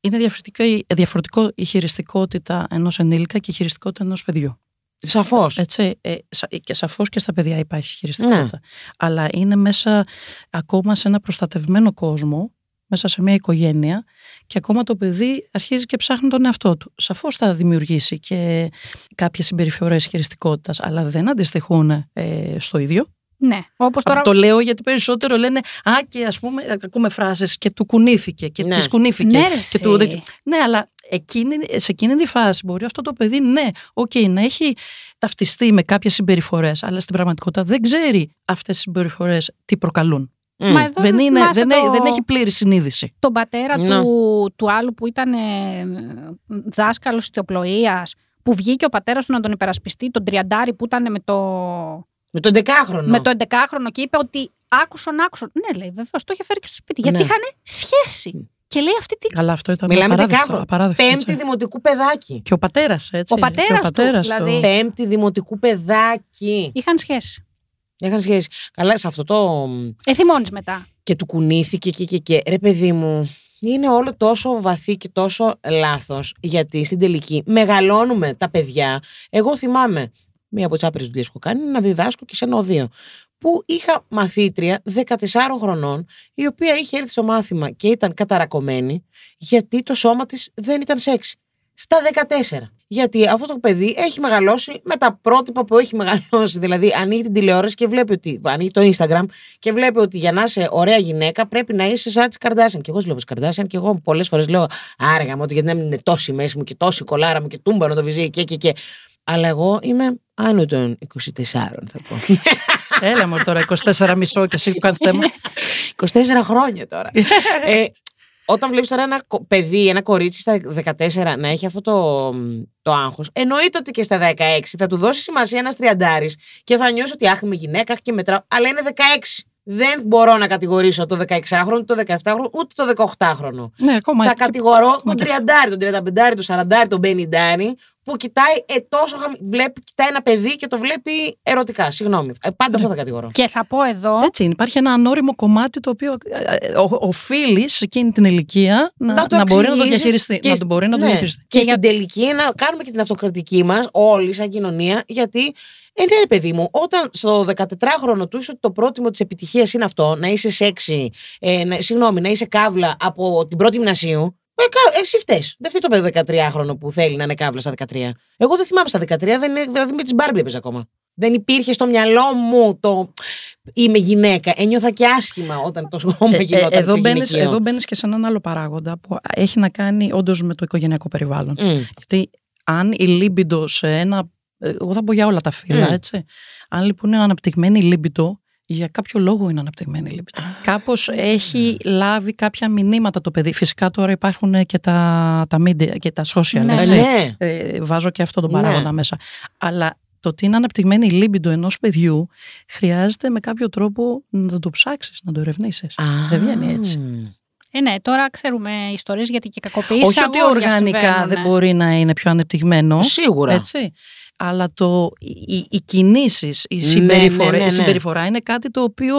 Speaker 2: Είναι διαφορετικό, η- διαφορετικό η χειριστικότητα ενός ενήλικα και η χειριστικότητα ενός παιδιού.
Speaker 4: Σαφώς.
Speaker 2: Έτσι, ε, σα- και σαφώς και στα παιδιά υπάρχει χειριστικότητα. Αλλά είναι μέσα ακόμα σε ένα προστατευμένο κόσμο, μέσα σε μια οικογένεια και ακόμα το παιδί αρχίζει και ψάχνει τον εαυτό του. Σαφώς θα δημιουργήσει και κάποιες συμπεριφορές χειριστικότητας, αλλά δεν αντιστοιχούν ε, στο ίδιο.
Speaker 3: Ναι, όπως τώρα.
Speaker 2: Το λέω γιατί περισσότερο λένε Α, και ας πούμε, ακούμε φράσεις και του κουνήθηκε και
Speaker 4: Ναι.
Speaker 2: της κουνήθηκε.
Speaker 3: Ναι, ρε,
Speaker 2: και του...
Speaker 3: εσύ.
Speaker 2: ναι, αλλά εκείνη, σε εκείνη τη φάση μπορεί αυτό το παιδί, ναι, οκ, να έχει ταυτιστεί με κάποιες συμπεριφορές, αλλά στην πραγματικότητα δεν ξέρει αυτές τις συμπεριφορές τι προκαλούν.
Speaker 3: Μα εδώ
Speaker 2: Δεν,
Speaker 3: δεν
Speaker 2: είναι,
Speaker 3: θυμάσαι
Speaker 2: δεν,
Speaker 3: το-
Speaker 2: έχει, δεν έχει πλήρη συνείδηση.
Speaker 3: τον πατέρα
Speaker 4: Ναι.
Speaker 3: του, του άλλου που ήταν ε, δάσκαλος ιστιοπλοεία, που βγήκε ο πατέρας του να τον υπερασπιστεί, τον τριαντάρι που ήταν με το,
Speaker 4: Με τον 10χρονο.
Speaker 3: με το 11χρονο και είπε ότι άκουσον, άκουσον. Ναι, λέει, βεβαίως, το είχε φέρει και στο σπίτι. Γιατί
Speaker 4: Ναι.
Speaker 3: είχαν σχέση. Και λέει αυτή τη.
Speaker 2: Αλλά αυτό ήταν
Speaker 4: Μιλάμε
Speaker 2: απαράδεκτο.
Speaker 4: δεκάχρονο.
Speaker 2: απαράδεκτο,
Speaker 4: Πέμπτη
Speaker 2: έτσι.
Speaker 4: δημοτικού παιδάκι.
Speaker 2: Και ο πατέρας, έτσι.
Speaker 3: Ο πατέρας
Speaker 2: και ο
Speaker 3: του,
Speaker 2: πατέρας
Speaker 3: δηλαδή.
Speaker 4: Πέμπτη δημοτικού παιδάκι.
Speaker 3: Είχαν σχέση.
Speaker 4: Είχαν σχέση. Καλά, σε αυτό το.
Speaker 3: Εθιμώνει μετά.
Speaker 4: και του κουνήθηκε και, και, και. Ρε παιδί μου, είναι όλο τόσο βαθύ και τόσο λάθος γιατί στην τελική μεγαλώνουμε τα παιδιά. Εγώ θυμάμαι μία από τις άπειρες δουλειές που έχω κάνει είναι να διδάσκω και σε ένα οδείο. Που είχα μαθήτρια 14 χρονών, η οποία είχε έρθει στο μάθημα και ήταν καταρακωμένη, γιατί το σώμα της δεν ήταν σεξ. Στα 14. Γιατί αυτό το παιδί έχει μεγαλώσει με τα πρότυπα που έχει μεγαλώσει. Δηλαδή, ανοίγει την τηλεόραση και βλέπει ότι. ανοίγει το Instagram και βλέπει ότι για να είσαι ωραία γυναίκα πρέπει να είσαι σαν τι Καρδάσιαν. Και εγώ βλέπω τι Καρδάσιαν και εγώ πολλές φορές λέω Άργα μου, ότι γιατί να μην είναι τόση μέση μου και τόση κολάρα μου και τούμπανο το βυζί και και και. Αλλά εγώ είμαι άνω των 24, θα πω.
Speaker 2: Έλα μου τώρα 24 μισό και εσύ που κάνεις θέμα.
Speaker 4: 24 χρόνια τώρα. ε, όταν βλέπεις τώρα ένα κο- παιδί, ένα κορίτσι στα 14 να έχει αυτό το, το άγχος, εννοείται ότι και στα 16 θα του δώσει σημασία ένας τριαντάρης και θα νιώσει ότι άχ, είμαι γυναίκα αχ, και μετράω. Αλλά είναι 16. Δεν μπορώ να κατηγορήσω το 16χρονο, το 17χρονο, ούτε το 18χρονο.
Speaker 2: ναι, ακόμα.
Speaker 4: θα
Speaker 2: και-
Speaker 4: κατηγορώ
Speaker 2: ακόμα
Speaker 4: τον
Speaker 2: και-
Speaker 4: 30, τον 35, τον 40, τον 50 που κοιτάει ε, τόσο χαμη... βλέπει, κοιτάει ένα παιδί και το βλέπει ερωτικά. Συγγνώμη. Ε, πάντα αυτό θα κατηγορώ.
Speaker 3: Και θα πω εδώ.
Speaker 2: Έτσι είναι. Υπάρχει ένα ανώριμο κομμάτι το οποίο ε, ε, ο- οφείλεις σε εκείνη την ηλικία να,
Speaker 4: Να το
Speaker 2: να μπορεί να το
Speaker 4: εξηγήσεις
Speaker 2: διαχειριστεί.
Speaker 4: και
Speaker 2: Να
Speaker 4: σ-
Speaker 2: το μπορεί να το
Speaker 4: ναι.
Speaker 2: διαχειριστεί.
Speaker 4: Και,
Speaker 3: Και
Speaker 4: στην τελική να κάνουμε και την αυτοκριτική μας, όλοι σαν κοινωνία, γιατί. Ε, ναι, ρε παιδί μου, όταν στο 14χρονο του είσαι ότι το πρότιμο της επιτυχίας είναι αυτό, να είσαι σεξι, ε, να, συγγνώμη, να είσαι καύλα από την πρώτη γυμνασίου. Ε, κα- εσύ φταίς. Δεν φταίει το παιδί 13χρονο που θέλει να είναι καύλα στα 13. Εγώ δεν θυμάμαι στα 13, δεν είναι, δηλαδή με τις Μπάρμπι έπαιζα ακόμα. Δεν υπήρχε στο μυαλό μου το είμαι γυναίκα. Ένιωθα και άσχημα όταν το σώμα
Speaker 2: Ε, ε,
Speaker 4: γινόταν
Speaker 2: εδώ
Speaker 4: πιο
Speaker 2: μπαίνεις,
Speaker 4: γυναικείο.
Speaker 2: εδώ μπαίνεις και σε έναν άλλο παράγοντα που έχει να κάνει όντως με το οικογενειακό περιβάλλον.
Speaker 4: Μμ.
Speaker 2: Γιατί αν η λίμπιντο σε ένα. ε, Εγώ θα πω για όλα τα φύλλα,
Speaker 4: Μμ.
Speaker 2: έτσι. Αν λοιπόν είναι αναπτυγμένη η λίμπιντο, για κάποιο λόγο είναι αναπτυγμένη η λίμπιντο. Κάπως έχει λάβει κάποια μηνύματα το παιδί. Φυσικά τώρα υπάρχουν και τα, τα media και τα social,
Speaker 3: Ναι.
Speaker 4: Ε,
Speaker 2: έτσι.
Speaker 4: ναι.
Speaker 2: Ε, βάζω και αυτό τον
Speaker 4: Ναι.
Speaker 2: παράγοντα μέσα. Αλλά το ότι είναι αναπτυγμένη η λίμπιντο ενός παιδιού χρειάζεται με κάποιο τρόπο να το ψάξεις, να το ερευνήσεις. Δεν βγαίνει έτσι.
Speaker 3: Ε, ναι, τώρα ξέρουμε ιστορίες γιατί και κακοποιήσεις
Speaker 2: Όχι ότι
Speaker 3: αγόρια
Speaker 2: οργανικά
Speaker 3: συμβαίνουν,
Speaker 2: δεν
Speaker 3: ναι.
Speaker 2: μπορεί να είναι πιο ανεπτυγμένο.
Speaker 4: Σίγουρα.
Speaker 2: Έτσι. Αλλά το, οι, οι κινήσεις, η,
Speaker 4: Ναι,
Speaker 2: συμπεριφορά,
Speaker 4: ναι, ναι, ναι.
Speaker 2: η συμπεριφορά είναι κάτι το οποίο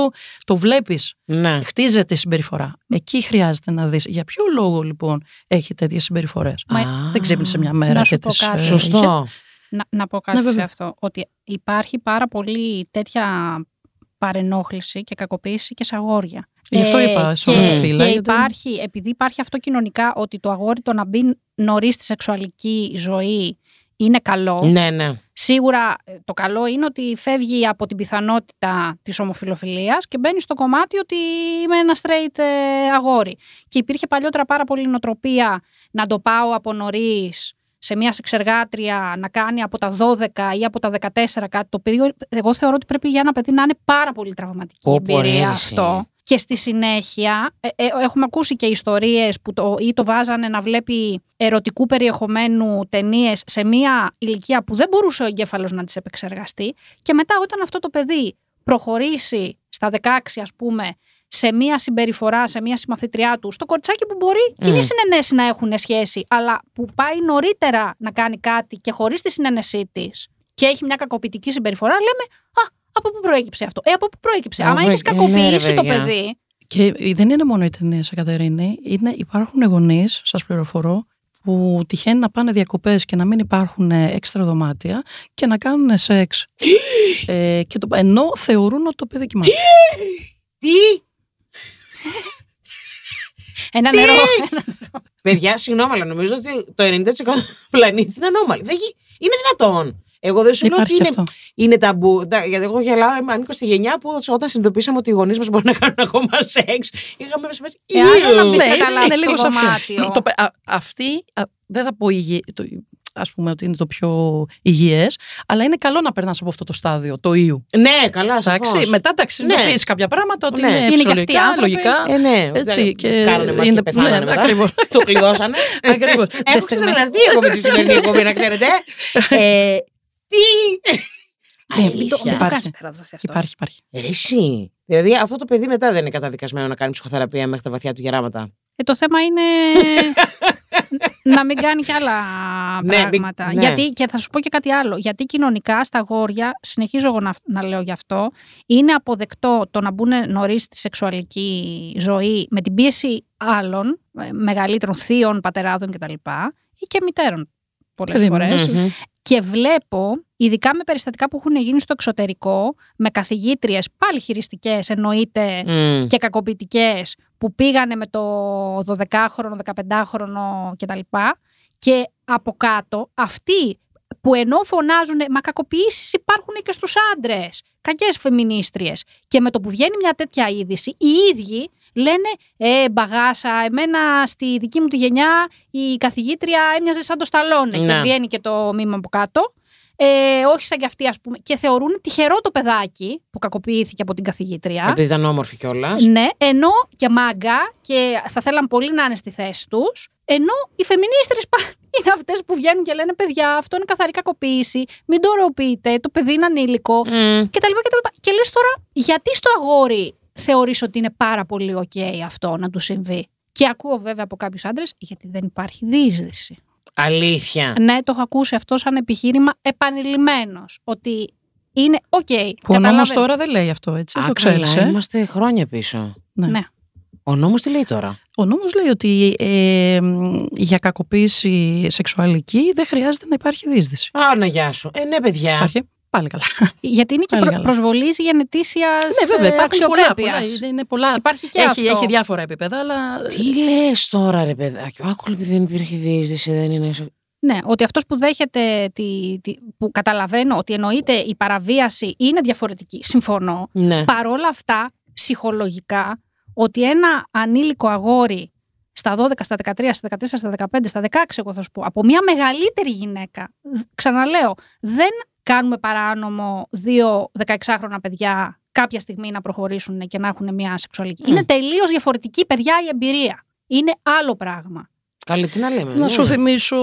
Speaker 2: το βλέπεις.
Speaker 4: Ναι.
Speaker 2: Χτίζεται η συμπεριφορά. Εκεί χρειάζεται να δεις για ποιο λόγο λοιπόν έχει τέτοιες συμπεριφορές.
Speaker 3: Μα-
Speaker 2: Δεν ξύπνησε μια μέρα
Speaker 3: Να
Speaker 2: και
Speaker 3: σου πω
Speaker 2: τις,
Speaker 3: κάτι.
Speaker 2: ε, είχε.
Speaker 4: Σωστό.
Speaker 3: Να, να πω κάτι
Speaker 2: Ναι,
Speaker 3: σε
Speaker 2: βέβαια.
Speaker 3: αυτό. Ότι υπάρχει πάρα πολύ τέτοια παρενόχληση και κακοποίηση και σε αγόρια.
Speaker 2: Γι' αυτό
Speaker 3: Ε,
Speaker 2: είπα σε όλα τα
Speaker 3: και-
Speaker 2: φύλλα,
Speaker 3: Και
Speaker 2: γιατί-
Speaker 3: υπάρχει, επειδή υπάρχει αυτό κοινωνικά ότι το αγόρι το να μπει νωρίς στη σεξουαλική ζωή είναι καλό.
Speaker 4: Ναι, ναι.
Speaker 3: Σίγουρα ε, το καλό είναι ότι φεύγει από την πιθανότητα της ομοφιλοφιλίας και μπαίνει στο κομμάτι ότι είμαι ένα straight ε, αγόρι. Και υπήρχε παλιότερα πάρα πολύ νοοτροπία να το πάω από νωρίς σε μια σεξεργάτρια να κάνει από τα 12 ή από τα 14 κάτι το οποίο εγώ θεωρώ ότι πρέπει για ένα παιδί να είναι πάρα πολύ τραυματική
Speaker 4: Πω, πω,
Speaker 3: εμπειρία
Speaker 4: ρε,
Speaker 3: αυτό. Και στη συνέχεια ε, ε, έχουμε ακούσει και ιστορίες που το, ή το βάζανε να βλέπει ερωτικού περιεχομένου ταινίες σε μια ηλικία που δεν μπορούσε ο εγκέφαλος να τις επεξεργαστεί και μετά όταν αυτό το παιδί προχωρήσει στα 16 ας πούμε σε μια συμπεριφορά, σε μια συμμαθήτριά του, στο κοριτσάκι που μπορεί
Speaker 4: Mm.
Speaker 3: κοινή συνενέση να έχουν σχέση, αλλά που πάει νωρίτερα να κάνει κάτι και χωρίς τη συνένεσή της και έχει μια κακοποιητική συμπεριφορά, λέμε Α, από πού προέκυψε αυτό; Ε, από πού προέκυψε;
Speaker 4: Από
Speaker 3: Άμα
Speaker 4: πού-
Speaker 3: έχεις
Speaker 4: ε, ναι,
Speaker 3: κακοποιήσει
Speaker 4: ρε,
Speaker 3: το
Speaker 4: παιδιά.
Speaker 3: παιδί.
Speaker 2: Και δεν είναι μόνο οι ταινίε, Κατερίνη. Είναι, υπάρχουν γονείς, σας πληροφορώ, που τυχαίνει να πάνε διακοπές και να μην υπάρχουν ε, έξτρα δωμάτια και να κάνουν σεξ. ε, και το, ενώ θεωρούν ότι το παιδί κοιμάται.
Speaker 4: Τι!
Speaker 3: Ένα νερό.
Speaker 4: Παιδιά, συγγνώμη, αλλά νομίζω ότι το 90% του πλανήτη είναι ανώμαλο. Δεν γι- Είναι δυνατόν. Εγώ δεν σου λέω ότι
Speaker 2: Υπάρχει
Speaker 4: είναι,
Speaker 2: αυτό.
Speaker 4: είναι ταμπού. Τα- Γιατί εγώ γελάω, είμαι ανήκω στη γενιά που όταν συνειδητοποίησαμε ότι οι γονείς μας μπορούν να κάνουν ακόμα σεξ, είχαμε σε φάση.
Speaker 3: Ε, άλλο να
Speaker 4: «Ιου».
Speaker 3: μπεις
Speaker 2: Ναι,
Speaker 3: κατά
Speaker 2: είναι-
Speaker 3: λάθος
Speaker 2: είναι
Speaker 3: στο
Speaker 2: λίγο σε αυτό.
Speaker 3: δωμάτιο.
Speaker 2: Το, πε- α, αυτή, α, δεν θα πω υγιή, το, ας πούμε ότι είναι το πιο υγιές, αλλά είναι καλό να περνάς από αυτό το στάδιο, το ιού.
Speaker 4: Ναι, καλά,
Speaker 2: Εντάξει,
Speaker 4: σαφώς.
Speaker 2: μετά εντάξει,
Speaker 4: Ναι.
Speaker 2: συνειδητοποιείς κάποια πράγματα ότι
Speaker 4: Ναι.
Speaker 2: είναι
Speaker 3: Είναι και αυτοί
Speaker 2: φυσιολογικά,
Speaker 3: άνθρωποι.
Speaker 2: λογικά.
Speaker 4: Ε, ναι,
Speaker 2: Έτσι,
Speaker 4: δεν-
Speaker 2: και
Speaker 4: Κάνανε μας
Speaker 2: είναι-
Speaker 4: και πεθάνανε
Speaker 2: ναι,
Speaker 4: μετά.
Speaker 2: ακριβώς.
Speaker 4: το κλειδώσανε.
Speaker 2: Ακριβώς.
Speaker 4: Έχω ξετρελαθεί εγώ με τη σημερινή εκπομπή, να ξέρετε. Ε, τι;
Speaker 2: Ε,
Speaker 3: Μην το,
Speaker 4: Αλήθεια.
Speaker 3: μην το
Speaker 2: Υπάρχει.
Speaker 3: κάνεις παράδοση αυτό.
Speaker 2: Υπάρχει, υπάρχει.
Speaker 4: Ρε εσύ. Δηλαδή αυτό το παιδί μετά δεν είναι καταδικασμένο να κάνει ψυχοθεραπεία μέχρι τα βαθιά του γεράματα.
Speaker 3: Ε, το θέμα είναι να μην κάνει κι άλλα
Speaker 4: Ναι, μην-
Speaker 3: πράγματα.
Speaker 4: ναι.
Speaker 3: Γιατί, και θα σου πω και κάτι άλλο. Γιατί κοινωνικά στα αγόρια, συνεχίζω εγώ να, να λέω γι' αυτό, είναι αποδεκτό το να μπουν νωρίς στη σεξουαλική ζωή με την πίεση άλλων, ε, μεγαλύτερων θείων, πατεράδων κτλ. ή και μητέρων πολλές
Speaker 2: Παιδί μου,
Speaker 3: φορές.
Speaker 4: Μμμ.
Speaker 3: Και βλέπω, ειδικά με περιστατικά που έχουν γίνει στο εξωτερικό, με καθηγήτριες πάλι χειριστικές εννοείται
Speaker 4: Μμ.
Speaker 3: και κακοποιητικές που πήγανε με το 12χρονο, 15χρονο κτλ. Και από κάτω αυτοί που ενώ φωνάζουν Μα κακοποιήσεις υπάρχουν και στους άντρες, κακές φεμινίστριες. Και με το που βγαίνει μια τέτοια είδηση, οι ίδιοι λένε Ε, μπαγάσα, εμένα στη δική μου τη γενιά η καθηγήτρια έμοιαζε σαν το σταλόνε.
Speaker 4: Ναι.
Speaker 3: Και βγαίνει και το μήμα από κάτω. Ε, όχι σαν κι αυτή, ας πούμε. Και θεωρούν τυχερό το παιδάκι που κακοποιήθηκε από την καθηγήτρια.
Speaker 4: Επειδή ήταν όμορφη κιόλας.
Speaker 3: Ναι, ενώ και μάγκα και θα θέλαν πολύ να είναι στη θέση τους. Ενώ οι φεμινίστρες πα- είναι αυτές που βγαίνουν και λένε: Παιδιά, αυτό είναι καθαρή κακοποίηση. Μην το ωραιοποιείτε, το παιδί είναι ανήλικο. κτλ. Και, και λες τώρα, γιατί στο αγόρι θεωρείς ότι είναι πάρα πολύ οκ αυτό να του συμβεί. Και ακούω βέβαια από κάποιους άντρες, γιατί δεν υπάρχει διείσδυση.
Speaker 4: Αλήθεια.
Speaker 3: Ναι, το έχω ακούσει αυτό σαν επιχείρημα επανειλημμένως. Ότι είναι οκ.
Speaker 2: Που ο νόμος
Speaker 3: καταλαβαίνω.
Speaker 2: τώρα δεν λέει αυτό, έτσι.
Speaker 4: Α,
Speaker 2: το ξέρεις,
Speaker 4: καλά,
Speaker 2: ε;
Speaker 4: Είμαστε χρόνια πίσω.
Speaker 2: Ναι.
Speaker 3: Ναι.
Speaker 4: Ο νόμος τι λέει τώρα;
Speaker 2: Ο νόμος λέει ότι ε, μ, για κακοποίηση σεξουαλική δεν χρειάζεται να υπάρχει δίσδυση.
Speaker 4: Α, να γεια σου. Ε, ναι, παιδιά.
Speaker 2: Υπάρχει. Πάλι καλά.
Speaker 3: Γιατί είναι και
Speaker 2: Πάλι
Speaker 3: προ,
Speaker 2: καλά.
Speaker 3: προσβολής γενετήσιας
Speaker 2: ναι, βέβαια, υπάρχουν πολλά,
Speaker 3: αξιοπρέπειας.
Speaker 2: πολλά. Είναι- Είναι πολλά.
Speaker 3: Υπάρχει και
Speaker 2: έχει,
Speaker 3: αυτό.
Speaker 2: έχει διάφορα επίπεδα, αλλά.
Speaker 4: Τι λες τώρα, ρε παιδάκι. Άκου, επειδή δεν υπήρχε διείσδυση, δεν είναι.
Speaker 3: Ναι, ότι αυτός που δέχεται, τη, τη- που καταλαβαίνω ότι εννοείται η παραβίαση είναι διαφορετική, συμφωνώ.
Speaker 4: Ναι.
Speaker 3: Παρόλα αυτά, ψυχολογικά, ότι ένα ανήλικο αγόρι στα 12, στα 13, στα 14, στα 15, στα 16, εγώ θα σου πω, από μια μεγαλύτερη γυναίκα, δ- ξαναλέω, δεν κάνουμε παράνομο δύο 16χρονα παιδιά κάποια στιγμή να προχωρήσουν και να έχουν μια σεξουαλική.
Speaker 4: Μμ.
Speaker 3: Είναι τελείως διαφορετική, παιδιά, η εμπειρία. Είναι άλλο πράγμα.
Speaker 4: Καλή, τι να λέμε.
Speaker 2: Να
Speaker 4: ναι.
Speaker 2: σου θυμίσω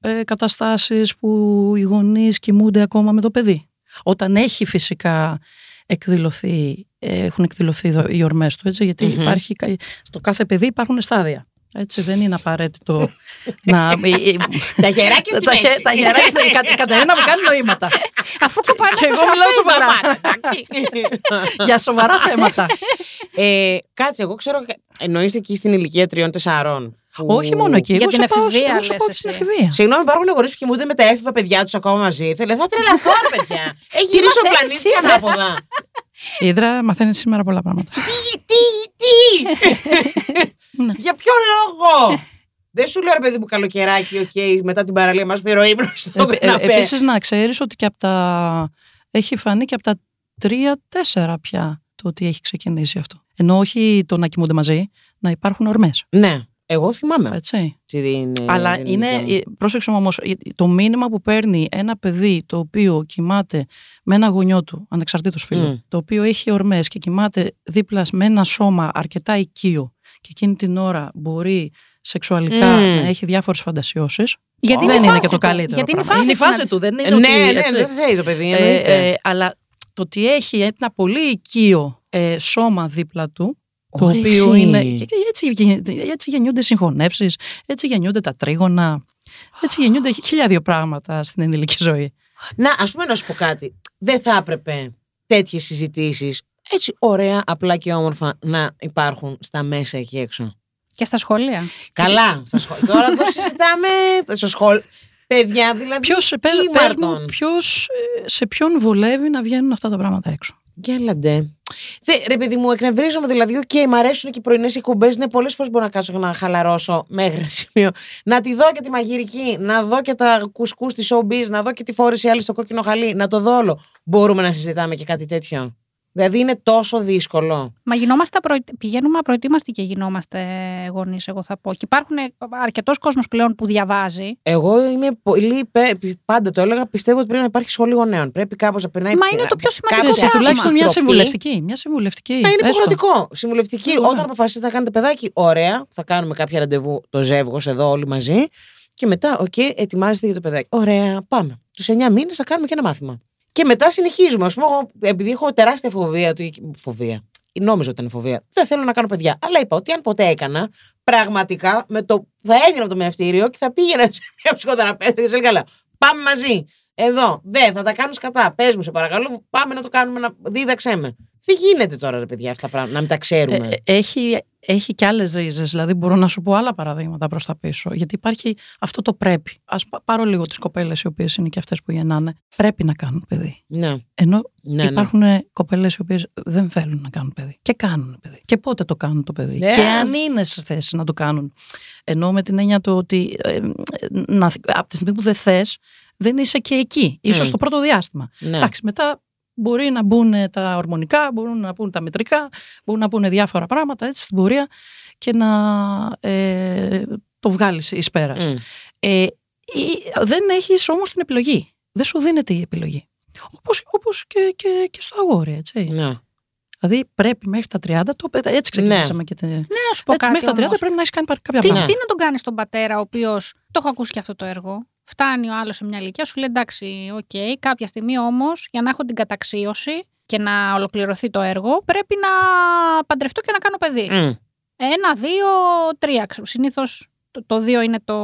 Speaker 2: ε, καταστάσεις που οι γονείς κοιμούνται ακόμα με το παιδί. Όταν έχει φυσικά εκδηλωθεί, ε, έχουν εκδηλωθεί δο- οι ορμές του, έτσι, γιατί
Speaker 4: Μμμ.
Speaker 2: υπάρχει, κα- στο κάθε παιδί υπάρχουν στάδια. Έτσι, δεν είναι απαραίτητο να... ε, ε,
Speaker 4: Τα χεράκια στη
Speaker 2: τα, χε-
Speaker 4: μέση.
Speaker 2: τα γεράκια, στην- η Κα- η Κατερίνα μου κάνει νοήματα.
Speaker 3: Αφού κοπάνε
Speaker 2: Και
Speaker 3: στο
Speaker 2: εγώ μιλάω
Speaker 3: τραπέζι.
Speaker 2: σοβαρά.
Speaker 4: Σταμάτα.
Speaker 2: Για σοβαρά θέματα.
Speaker 4: ε, κάτσε, εγώ ξέρω. Εννοείς εκεί στην ηλικία τριών-τεσσάρων. που-
Speaker 2: Όχι μόνο εκεί.
Speaker 3: Για
Speaker 2: Εγώ
Speaker 3: την
Speaker 2: σε πάω,
Speaker 3: εφηβεία,
Speaker 2: εγώ σε
Speaker 3: λες
Speaker 2: πάω και στην
Speaker 3: εσύ.
Speaker 2: εφηβεία.
Speaker 4: Συγγνώμη, υπάρχουν γονεί που κοιμούνται με τα έφηβα παιδιά τους ακόμα μαζί. Θέλε, θα τρελαθώ, ρε παιδιά. Έχει γυρίσει ο
Speaker 3: μαθαίνεις
Speaker 4: πλανήτης
Speaker 3: σήμερα;
Speaker 4: ανάποδα.
Speaker 2: Η Ίδρα μαθαίνεις σήμερα πολλά πράγματα.
Speaker 4: τι, τι, τι;
Speaker 2: Ναι.
Speaker 4: Για ποιο λόγο; Δεν σου λέω ρε παιδί μου καλοκαιράκι, οκ, μετά την παραλία μας πήρε ο ύπνος στο
Speaker 2: Ε, ε,
Speaker 4: καναπέ.
Speaker 2: Επίσης, να ξέρεις ότι και από τα. Έχει φανεί και από τα τρία-τέσσερα πια το ότι έχει ξεκινήσει αυτό. Ενώ όχι το να κοιμούνται μαζί, να υπάρχουν ορμές.
Speaker 4: Ναι, εγώ θυμάμαι.
Speaker 2: Έτσι.
Speaker 4: Έτσι δεν είναι-
Speaker 2: Αλλά
Speaker 4: δεν
Speaker 2: είναι.
Speaker 4: δικιά μου.
Speaker 2: ε, Πρόσεξε όμως, το μήνυμα που παίρνει ένα παιδί το οποίο κοιμάται με ένα γονιό του, ανεξαρτήτως φίλου,
Speaker 4: Μμ.
Speaker 2: το οποίο έχει ορμές και κοιμάται δίπλα με ένα σώμα αρκετά οικείο και εκείνη την ώρα μπορεί σεξουαλικά
Speaker 4: Μμ.
Speaker 2: να έχει διάφορες φαντασιώσεις.
Speaker 3: Γιατί
Speaker 2: δεν
Speaker 3: είναι, η
Speaker 2: είναι
Speaker 3: φάση
Speaker 2: και το
Speaker 3: του.
Speaker 2: καλύτερο.
Speaker 3: Γιατί είναι η
Speaker 2: πράγμα.
Speaker 3: φάση,
Speaker 2: είναι η φάση
Speaker 3: του.
Speaker 2: του, δεν είναι
Speaker 4: Ε,
Speaker 2: ότι.
Speaker 4: ναι, ναι,
Speaker 2: έτσι.
Speaker 4: δεν θέλει το παιδί,
Speaker 2: Ε,
Speaker 4: εννοείται.
Speaker 2: ε, αλλά το ότι έχει ένα πολύ οικείο ε, σώμα δίπλα του, το
Speaker 4: Ωραία,
Speaker 2: οποίο
Speaker 4: εσύ.
Speaker 2: είναι. Και, και έτσι, γεν- έτσι γεννιούνται συγχωνεύσεις, έτσι γεννιούνται τα τρίγωνα, έτσι γεννιούνται χίλια δύο πράγματα στην ενήλικη ζωή.
Speaker 4: Να, ας πούμε να σου πω κάτι. Δεν θα έπρεπε τέτοιες συζητήσεις έτσι ωραία, απλά και όμορφα να υπάρχουν στα μέσα εκεί έξω.
Speaker 3: Και στα σχολεία.
Speaker 4: Καλά, στα σχολεία. Τώρα εδώ συζητάμε στο σχολείο. Παιδιά, δηλαδή.
Speaker 2: Ποιος, πες,
Speaker 4: ή
Speaker 2: πες μου,
Speaker 4: Μάρτον.
Speaker 2: ποιος, ε, σε ποιον βολεύει να βγαίνουν αυτά τα πράγματα έξω;
Speaker 4: Γέλαντε. Δε, ρε παιδί μου, εκνευρίζομαι δηλαδή. Οκ, μ' αρέσουν και οι πρωινές εκπομπές. Ναι, πολλές φορές μπορώ να κάτσω και να χαλαρώσω μέχρι ένα σημείο. Να τη δω και τη μαγειρική, να δω και τα κουσκούς της showbiz, να δω και τη φόρηση άλλη στο κόκκινο χαλί, να το δω όλο. Μπορούμε να συζητάμε και κάτι τέτοιο; Δηλαδή είναι τόσο δύσκολο.
Speaker 3: Μα γινόμαστε απροε... πηγαίνουμε απροετοίμαστοι και γινόμαστε γονείς, εγώ θα πω. Και υπάρχουν αρκετός κόσμος πλέον που διαβάζει.
Speaker 4: Εγώ είμαι πολύ υπέρ, πι- πάντα το έλεγα, πιστεύω ότι πρέπει να υπάρχει σχολή γονέων. Πρέπει κάπως να περνάει.
Speaker 3: Μα είναι το πιο σημαντικό
Speaker 4: κάποια
Speaker 2: Εσύ
Speaker 3: πράγμα.
Speaker 2: τουλάχιστον μια
Speaker 4: τροπή.
Speaker 2: συμβουλευτική. Μια συμβουλευτική.
Speaker 4: Να είναι
Speaker 2: έστω.
Speaker 4: υποχρεωτικό. Συμβουλευτική.
Speaker 2: Ωραία.
Speaker 4: Όταν αποφασίσετε να κάνετε παιδάκι, ωραία, θα κάνουμε κάποια ραντεβού το ζεύγο εδώ όλοι μαζί. Και μετά, οκ, ετοιμάζεστε για το παιδάκι. Ωραία, πάμε. Τους 9 μήνες θα κάνουμε και ένα μάθημα. Και μετά συνεχίζουμε. Ας πούμε, εγώ, επειδή έχω τεράστια φοβία. Του... Φοβία. Νόμιζα ότι ήταν φοβία. Δεν θέλω να κάνω παιδιά. Αλλά είπα ότι αν ποτέ έκανα, πραγματικά με το... θα έβγαινα από το μαιευτήριο και θα πήγαινα σε μια ψυχοθεραπεύτρια και θα έλεγα, Πάμε μαζί. Εδώ. Δεν, θα τα κάνω κατά. Πες μου, σε παρακαλώ. Πάμε να το κάνουμε. Να... Δίδαξέ με. Δεν γίνεται τώρα, ρε παιδιά, αυτά τα πράγματα. Να μην τα ξέρουμε.
Speaker 2: Ε, ε, έχει, έχει και άλλες ρίζες. Δηλαδή, μπορώ να σου πω άλλα παραδείγματα προς τα πίσω. Γιατί υπάρχει αυτό το πρέπει. Α πάρω λίγο τις κοπέλες, οι οποίες είναι και αυτές που γεννάνε. Πρέπει να κάνουν παιδί.
Speaker 4: ναι.
Speaker 2: Ενώ
Speaker 4: Ναι,
Speaker 2: υπάρχουν κοπέλες οι οποίες δεν θέλουν να κάνουν παιδί. Και κάνουν παιδί. Και πότε το κάνουν το παιδί.
Speaker 4: Ναι.
Speaker 2: Και αν είναι σε θέση να το κάνουν. Ενώ με την έννοια του ότι ε, να, από τη στιγμή που δεν θες, δεν είσαι και εκεί. Ίσως
Speaker 4: Μμ.
Speaker 2: το πρώτο διάστημα.
Speaker 4: ναι.
Speaker 2: Εντάξει, μετά μπορεί να μπουν τα ορμονικά, μπορούν να μπουν τα μητρικά, μπορούν να μπουν διάφορα πράγματα έτσι στην πορεία και να ε, το βγάλεις εις πέρας.
Speaker 4: Μμ.
Speaker 2: Ε, η- δεν έχεις όμως την επιλογή. Δεν σου δίνεται η επιλογή. Όπως, όπως και, και, και στο αγόρι, έτσι.
Speaker 4: Ναι.
Speaker 2: Δηλαδή πρέπει μέχρι τα 30, το, έτσι ξεκινήσαμε και τε-
Speaker 3: Ναι, να σου πω
Speaker 2: έτσι,
Speaker 3: κάτι.
Speaker 2: μέχρι τα 30
Speaker 3: όμως.
Speaker 2: πρέπει να έχεις κάνει κάποια
Speaker 3: Τι,
Speaker 2: πράγματα.
Speaker 3: τι να τον κάνεις στον πατέρα, ο οποίος το έχω ακούσει και αυτό το έργο. Φτάνει ο άλλος σε μια ηλικία, σου λέει εντάξει, οκ, κάποια στιγμή όμως για να έχω την καταξίωση και να ολοκληρωθεί το έργο, πρέπει να παντρευτώ και να κάνω παιδί.
Speaker 4: Μμ.
Speaker 3: Ένα, δύο, τρία. Συνήθως το, το δύο είναι το,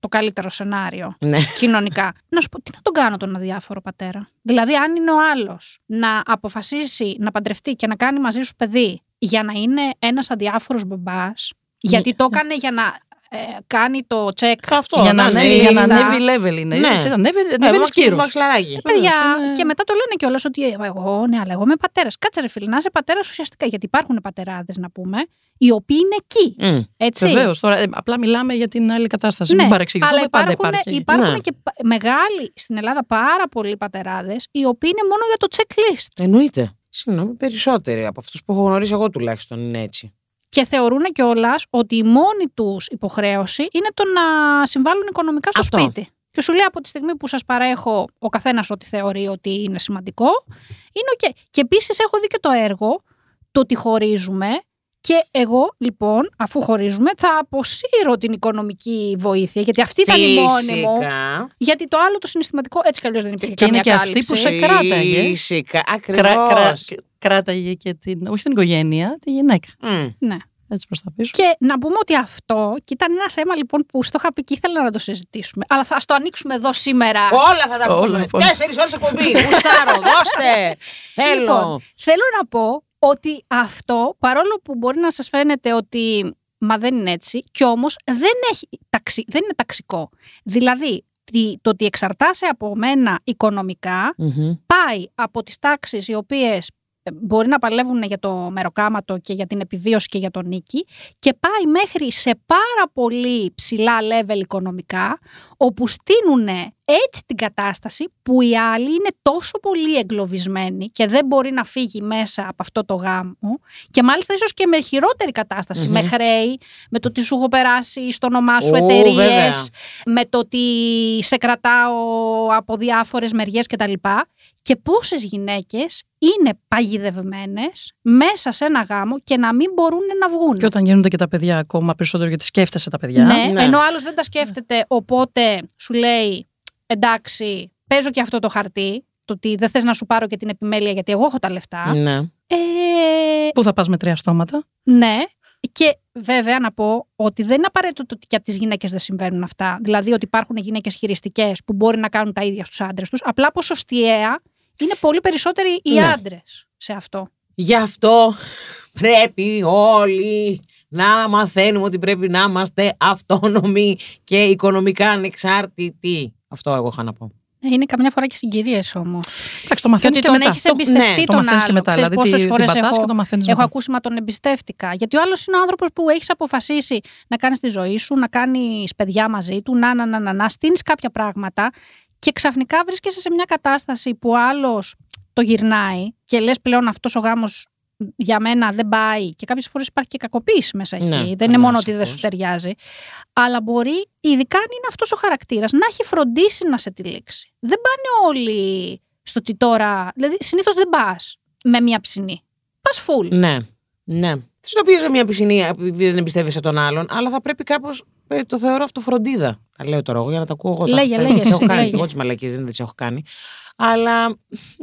Speaker 3: το καλύτερο σενάριο
Speaker 4: Ναι.
Speaker 3: κοινωνικά. να σου πω, τι να τον κάνω τον αδιάφορο πατέρα; Δηλαδή, αν είναι ο άλλος να αποφασίσει να παντρευτεί και να κάνει μαζί σου παιδί για να είναι ένας αδιάφορος μπαμπάς, γιατί το έκανε για να ε, κάνει το check.
Speaker 4: Αυτό.
Speaker 2: για, να
Speaker 4: ναι,
Speaker 2: ανέβει,
Speaker 4: ναι,
Speaker 2: για να
Speaker 4: ναι.
Speaker 2: ανέβει level είναι.
Speaker 4: Ναι.
Speaker 2: Έτσι, ανέβει,
Speaker 4: Ναι,
Speaker 2: ανεβαίνεις
Speaker 4: μαξ-
Speaker 2: κύρος.
Speaker 4: μαξιλαράκι.
Speaker 3: Παιδιά,
Speaker 2: είναι-
Speaker 3: και μετά το λένε κιόλας ότι ε, εγώ, ναι, αλλά εγώ είμαι πατέρας. Κάτσε ρε φίλε, να είσαι πατέρας ουσιαστικά. Γιατί υπάρχουν πατεράδες, να πούμε, οι οποίοι είναι εκεί.
Speaker 4: Μμ.
Speaker 3: Έτσι.
Speaker 2: Βεβαίως. Τώρα, ε, απλά μιλάμε για την άλλη κατάσταση.
Speaker 3: Ναι,
Speaker 2: Μην παρεξηγηθούμε.
Speaker 3: αλλά
Speaker 2: πάντα
Speaker 3: υπάρχουν,
Speaker 2: υπάρχει.
Speaker 3: υπάρχουν
Speaker 4: Ναι.
Speaker 3: και πα- μεγάλοι στην Ελλάδα πάρα πολλοί πατεράδες, οι οποίοι είναι μόνο για το checklist.
Speaker 4: Εννοείται. Συγγνώμη, περισσότεροι από αυτούς που έχω γνωρίσει εγώ τουλάχιστον είναι έτσι.
Speaker 3: Και θεωρούν κιόλας ότι η μόνη τους υποχρέωση είναι το να συμβάλλουν οικονομικά στο
Speaker 4: Αυτό.
Speaker 3: σπίτι. Και σου λέει από τη στιγμή που σας παρέχω ο καθένας ό,τι θεωρεί ότι είναι σημαντικό, είναι οκ. Και επίσης έχω δει και το έργο, το ότι χωρίζουμε. Και εγώ, λοιπόν, αφού χωρίζουμε, θα αποσύρω την οικονομική βοήθεια, γιατί αυτή ήταν η μόνη μου.
Speaker 4: Φυσικά.
Speaker 3: Γιατί το άλλο το συναισθηματικό έτσι κι αλλιώς δεν υπήρχε
Speaker 2: Και είναι
Speaker 3: καμία
Speaker 2: και αυτή που
Speaker 3: κάλυψη.
Speaker 2: σε κράταγε.
Speaker 4: Φυσικά.
Speaker 2: Κρά- κρά-
Speaker 4: Ακριβώς.
Speaker 2: κράταγε και την, όχι την οικογένεια, τη γυναίκα.
Speaker 4: Μμ.
Speaker 3: Ναι.
Speaker 2: Έτσι προς τα πίσω.
Speaker 3: Και να πούμε ότι αυτό, και ήταν ένα θέμα λοιπόν που στο είχα πει και ήθελα να το συζητήσουμε. Αλλά θα ας το ανοίξουμε εδώ σήμερα.
Speaker 4: Όλα θα τα
Speaker 2: Όλα,
Speaker 4: πούμε.
Speaker 2: όλα.
Speaker 4: Τέσσερις ώρες εκπομπή. Γουστάρω, δώστε. Θέλω.
Speaker 3: Λοιπόν, θέλω να πω ότι αυτό, παρόλο που μπορεί να σας φαίνεται ότι μα δεν είναι έτσι, κι όμως δεν, έχει, ταξι, δεν είναι ταξικό. Δηλαδή, τι- το ότι εξαρτάσαι από μένα οικονομικά
Speaker 4: Μμμ.
Speaker 3: πάει από τις τάξεις οι οποίες ε, μπορεί να παλεύουν για το μεροκάματο και για την επιβίωση και για τον νίκη και πάει μέχρι σε πάρα πολύ ψηλά level οικονομικά όπου στείνουν έτσι την κατάσταση που οι άλλοι είναι τόσο πολύ εγκλωβισμένοι και δεν μπορεί να φύγει μέσα από αυτό το γάμο και μάλιστα ίσως και με χειρότερη κατάσταση,
Speaker 4: Μμμ.
Speaker 3: με χρέη, με το ότι σου έχω περάσει στο όνομά σου
Speaker 4: Ω,
Speaker 3: εταιρείες,
Speaker 4: βέβαια.
Speaker 3: με το ότι σε κρατάω από διάφορες μεριές κτλ. Και πόσες γυναίκες είναι παγιδευμένες μέσα σε ένα γάμο και να μην μπορούν να βγουν.
Speaker 2: Και όταν γίνονται και τα παιδιά ακόμα περισσότερο, γιατί σκέφτεσαι τα παιδιά.
Speaker 3: Ναι,
Speaker 4: Ναι.
Speaker 3: ενώ ο άλλος δεν τα σκέφτεται, οπότε σου λέει εντάξει, παίζω και αυτό το χαρτί, το ότι δεν θες να σου πάρω και την επιμέλεια γιατί εγώ έχω τα λεφτά.
Speaker 4: Ναι.
Speaker 3: Ε,
Speaker 2: Πού θα πας με τρία στόματα.
Speaker 3: ναι, και βέβαια να πω ότι δεν είναι απαραίτητο ότι και από τις γυναίκες δεν συμβαίνουν αυτά. Δηλαδή ότι υπάρχουν γυναίκες χειριστικές που μπορεί να κάνουν τα ίδια στους άντρες τους. Απλά ποσοστιαία είναι πολύ περισσότεροι οι
Speaker 4: Ναι.
Speaker 3: άντρες σε αυτό.
Speaker 4: Γι' αυτό πρέπει όλοι να μαθαίνουμε ότι πρέπει να είμαστε αυτόνομοι και οικονομικά ανεξάρτητοι. Αυτό εγώ είχα να πω.
Speaker 3: Ε, Είναι καμιά φορά και συγκυρίες όμως.
Speaker 2: Εντάξει, το
Speaker 3: Και
Speaker 2: μαθαίνεις
Speaker 3: ότι
Speaker 2: και,
Speaker 3: τον
Speaker 2: μετά.
Speaker 3: έχεις
Speaker 4: Το-
Speaker 3: εμπιστευτεί
Speaker 4: ναι,
Speaker 2: το
Speaker 3: τον
Speaker 2: μαθαίνεις
Speaker 3: άλλο.
Speaker 2: και μετά.
Speaker 3: Ξέρεις
Speaker 2: Δηλαδή,
Speaker 3: πόσες
Speaker 2: τι-
Speaker 3: φορές
Speaker 2: την πατάς
Speaker 3: έχω,
Speaker 2: και το μαθαίνεις
Speaker 3: έχω
Speaker 2: μετά.
Speaker 3: ακούσει μα τον εμπιστεύτηκα. Γιατί ο άλλος είναι ο άνθρωπος που έχεις αποφασίσει να κάνεις τη ζωή σου, να κάνεις παιδιά μαζί του, να, να, να, να, να στείνει κάποια πράγματα και ξαφνικά βρίσκεσαι σε μια κατάσταση που ο άλλος το γυρνάει και λες πλέον αυτός ο γάμος για μένα δεν πάει και κάποιες φορές υπάρχει και κακοποίηση μέσα εκεί.
Speaker 4: Ναι,
Speaker 3: δεν είναι
Speaker 4: καλά,
Speaker 3: μόνο ότι δεν
Speaker 4: σαφώς.
Speaker 3: σου ταιριάζει. Αλλά μπορεί, ειδικά αν είναι αυτός ο χαρακτήρας, να έχει φροντίσει να σε τυλίξει. Δεν πάνε όλοι στο τι τώρα. Δηλαδή, συνήθως δεν πας με μία ψηνή. Πας full.
Speaker 4: Ναι, ναι. Θε να πει μια πισινή επειδή δεν εμπιστεύεσαι τον άλλον, αλλά θα πρέπει κάπως. Το θεωρώ αυτό φροντίδα. Τα λέω τώρα εγώ για να τα ακούω εγώ. τα-
Speaker 3: Λέγε,
Speaker 4: τα-
Speaker 3: λέγε,
Speaker 4: τις έχω
Speaker 3: εσύ,
Speaker 4: κάνει
Speaker 3: λέγε.
Speaker 4: και εγώ τις μαλακίες δεν τις έχω κάνει. Αλλά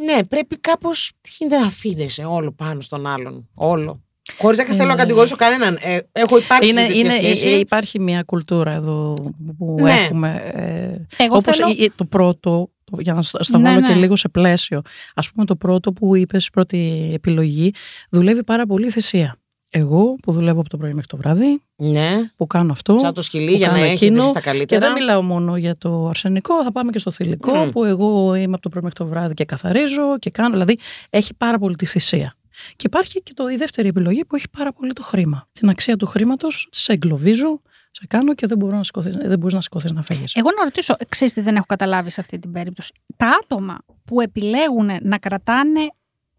Speaker 4: ναι, πρέπει κάπως. Τι γίνεται να αφήνεσαι όλο πάνω στον άλλον. Όλο. Χωρίς να θέλω να
Speaker 2: Είναι-
Speaker 4: κατηγορήσω κανέναν. Ε, έχω υπάρξει
Speaker 2: Είναι,
Speaker 4: σε τέτοια
Speaker 2: είναι,
Speaker 4: σχέση.
Speaker 2: ε, υπάρχει μια κουλτούρα εδώ που
Speaker 4: Ναι.
Speaker 2: έχουμε. Ε,
Speaker 3: Εγώ
Speaker 2: όπως
Speaker 3: θέλω.
Speaker 2: ε, το πρώτο, το- για να στα στα
Speaker 3: Ναι,
Speaker 2: βάλω και
Speaker 3: ναι.
Speaker 2: λίγο σε πλαίσιο. Ας πούμε το πρώτο που είπες, η πρώτη επιλογή, δουλεύει πάρα πολύ η θυσία. Εγώ που δουλεύω από το πρωί μέχρι το βράδυ,
Speaker 4: Ναι,
Speaker 2: που κάνω αυτό.
Speaker 4: σαν το σκυλί
Speaker 2: που
Speaker 4: για να
Speaker 2: κάνω
Speaker 4: έχετε
Speaker 2: εκείνο
Speaker 4: εσείς τα
Speaker 2: Και
Speaker 4: καλύτερα.
Speaker 2: δεν μιλάω μόνο για το αρσενικό, θα πάμε και στο θηλυκό,
Speaker 4: Μμμ.
Speaker 2: που εγώ είμαι από το πρωί μέχρι το βράδυ και καθαρίζω και κάνω. Δηλαδή έχει πάρα πολύ τη θυσία. Και υπάρχει και το, η δεύτερη επιλογή που έχει πάρα πολύ το χρήμα. Την αξία του χρήματος, σε εγκλωβίζω, σε κάνω και δεν, μπορώ να σηκωθείς, δεν μπορείς να σηκωθείς να φύγει.
Speaker 3: Εγώ να ρωτήσω, ξέρεις τι δεν έχω καταλάβει σε αυτή την περίπτωση; Τα άτομα που επιλέγουν να κρατάνε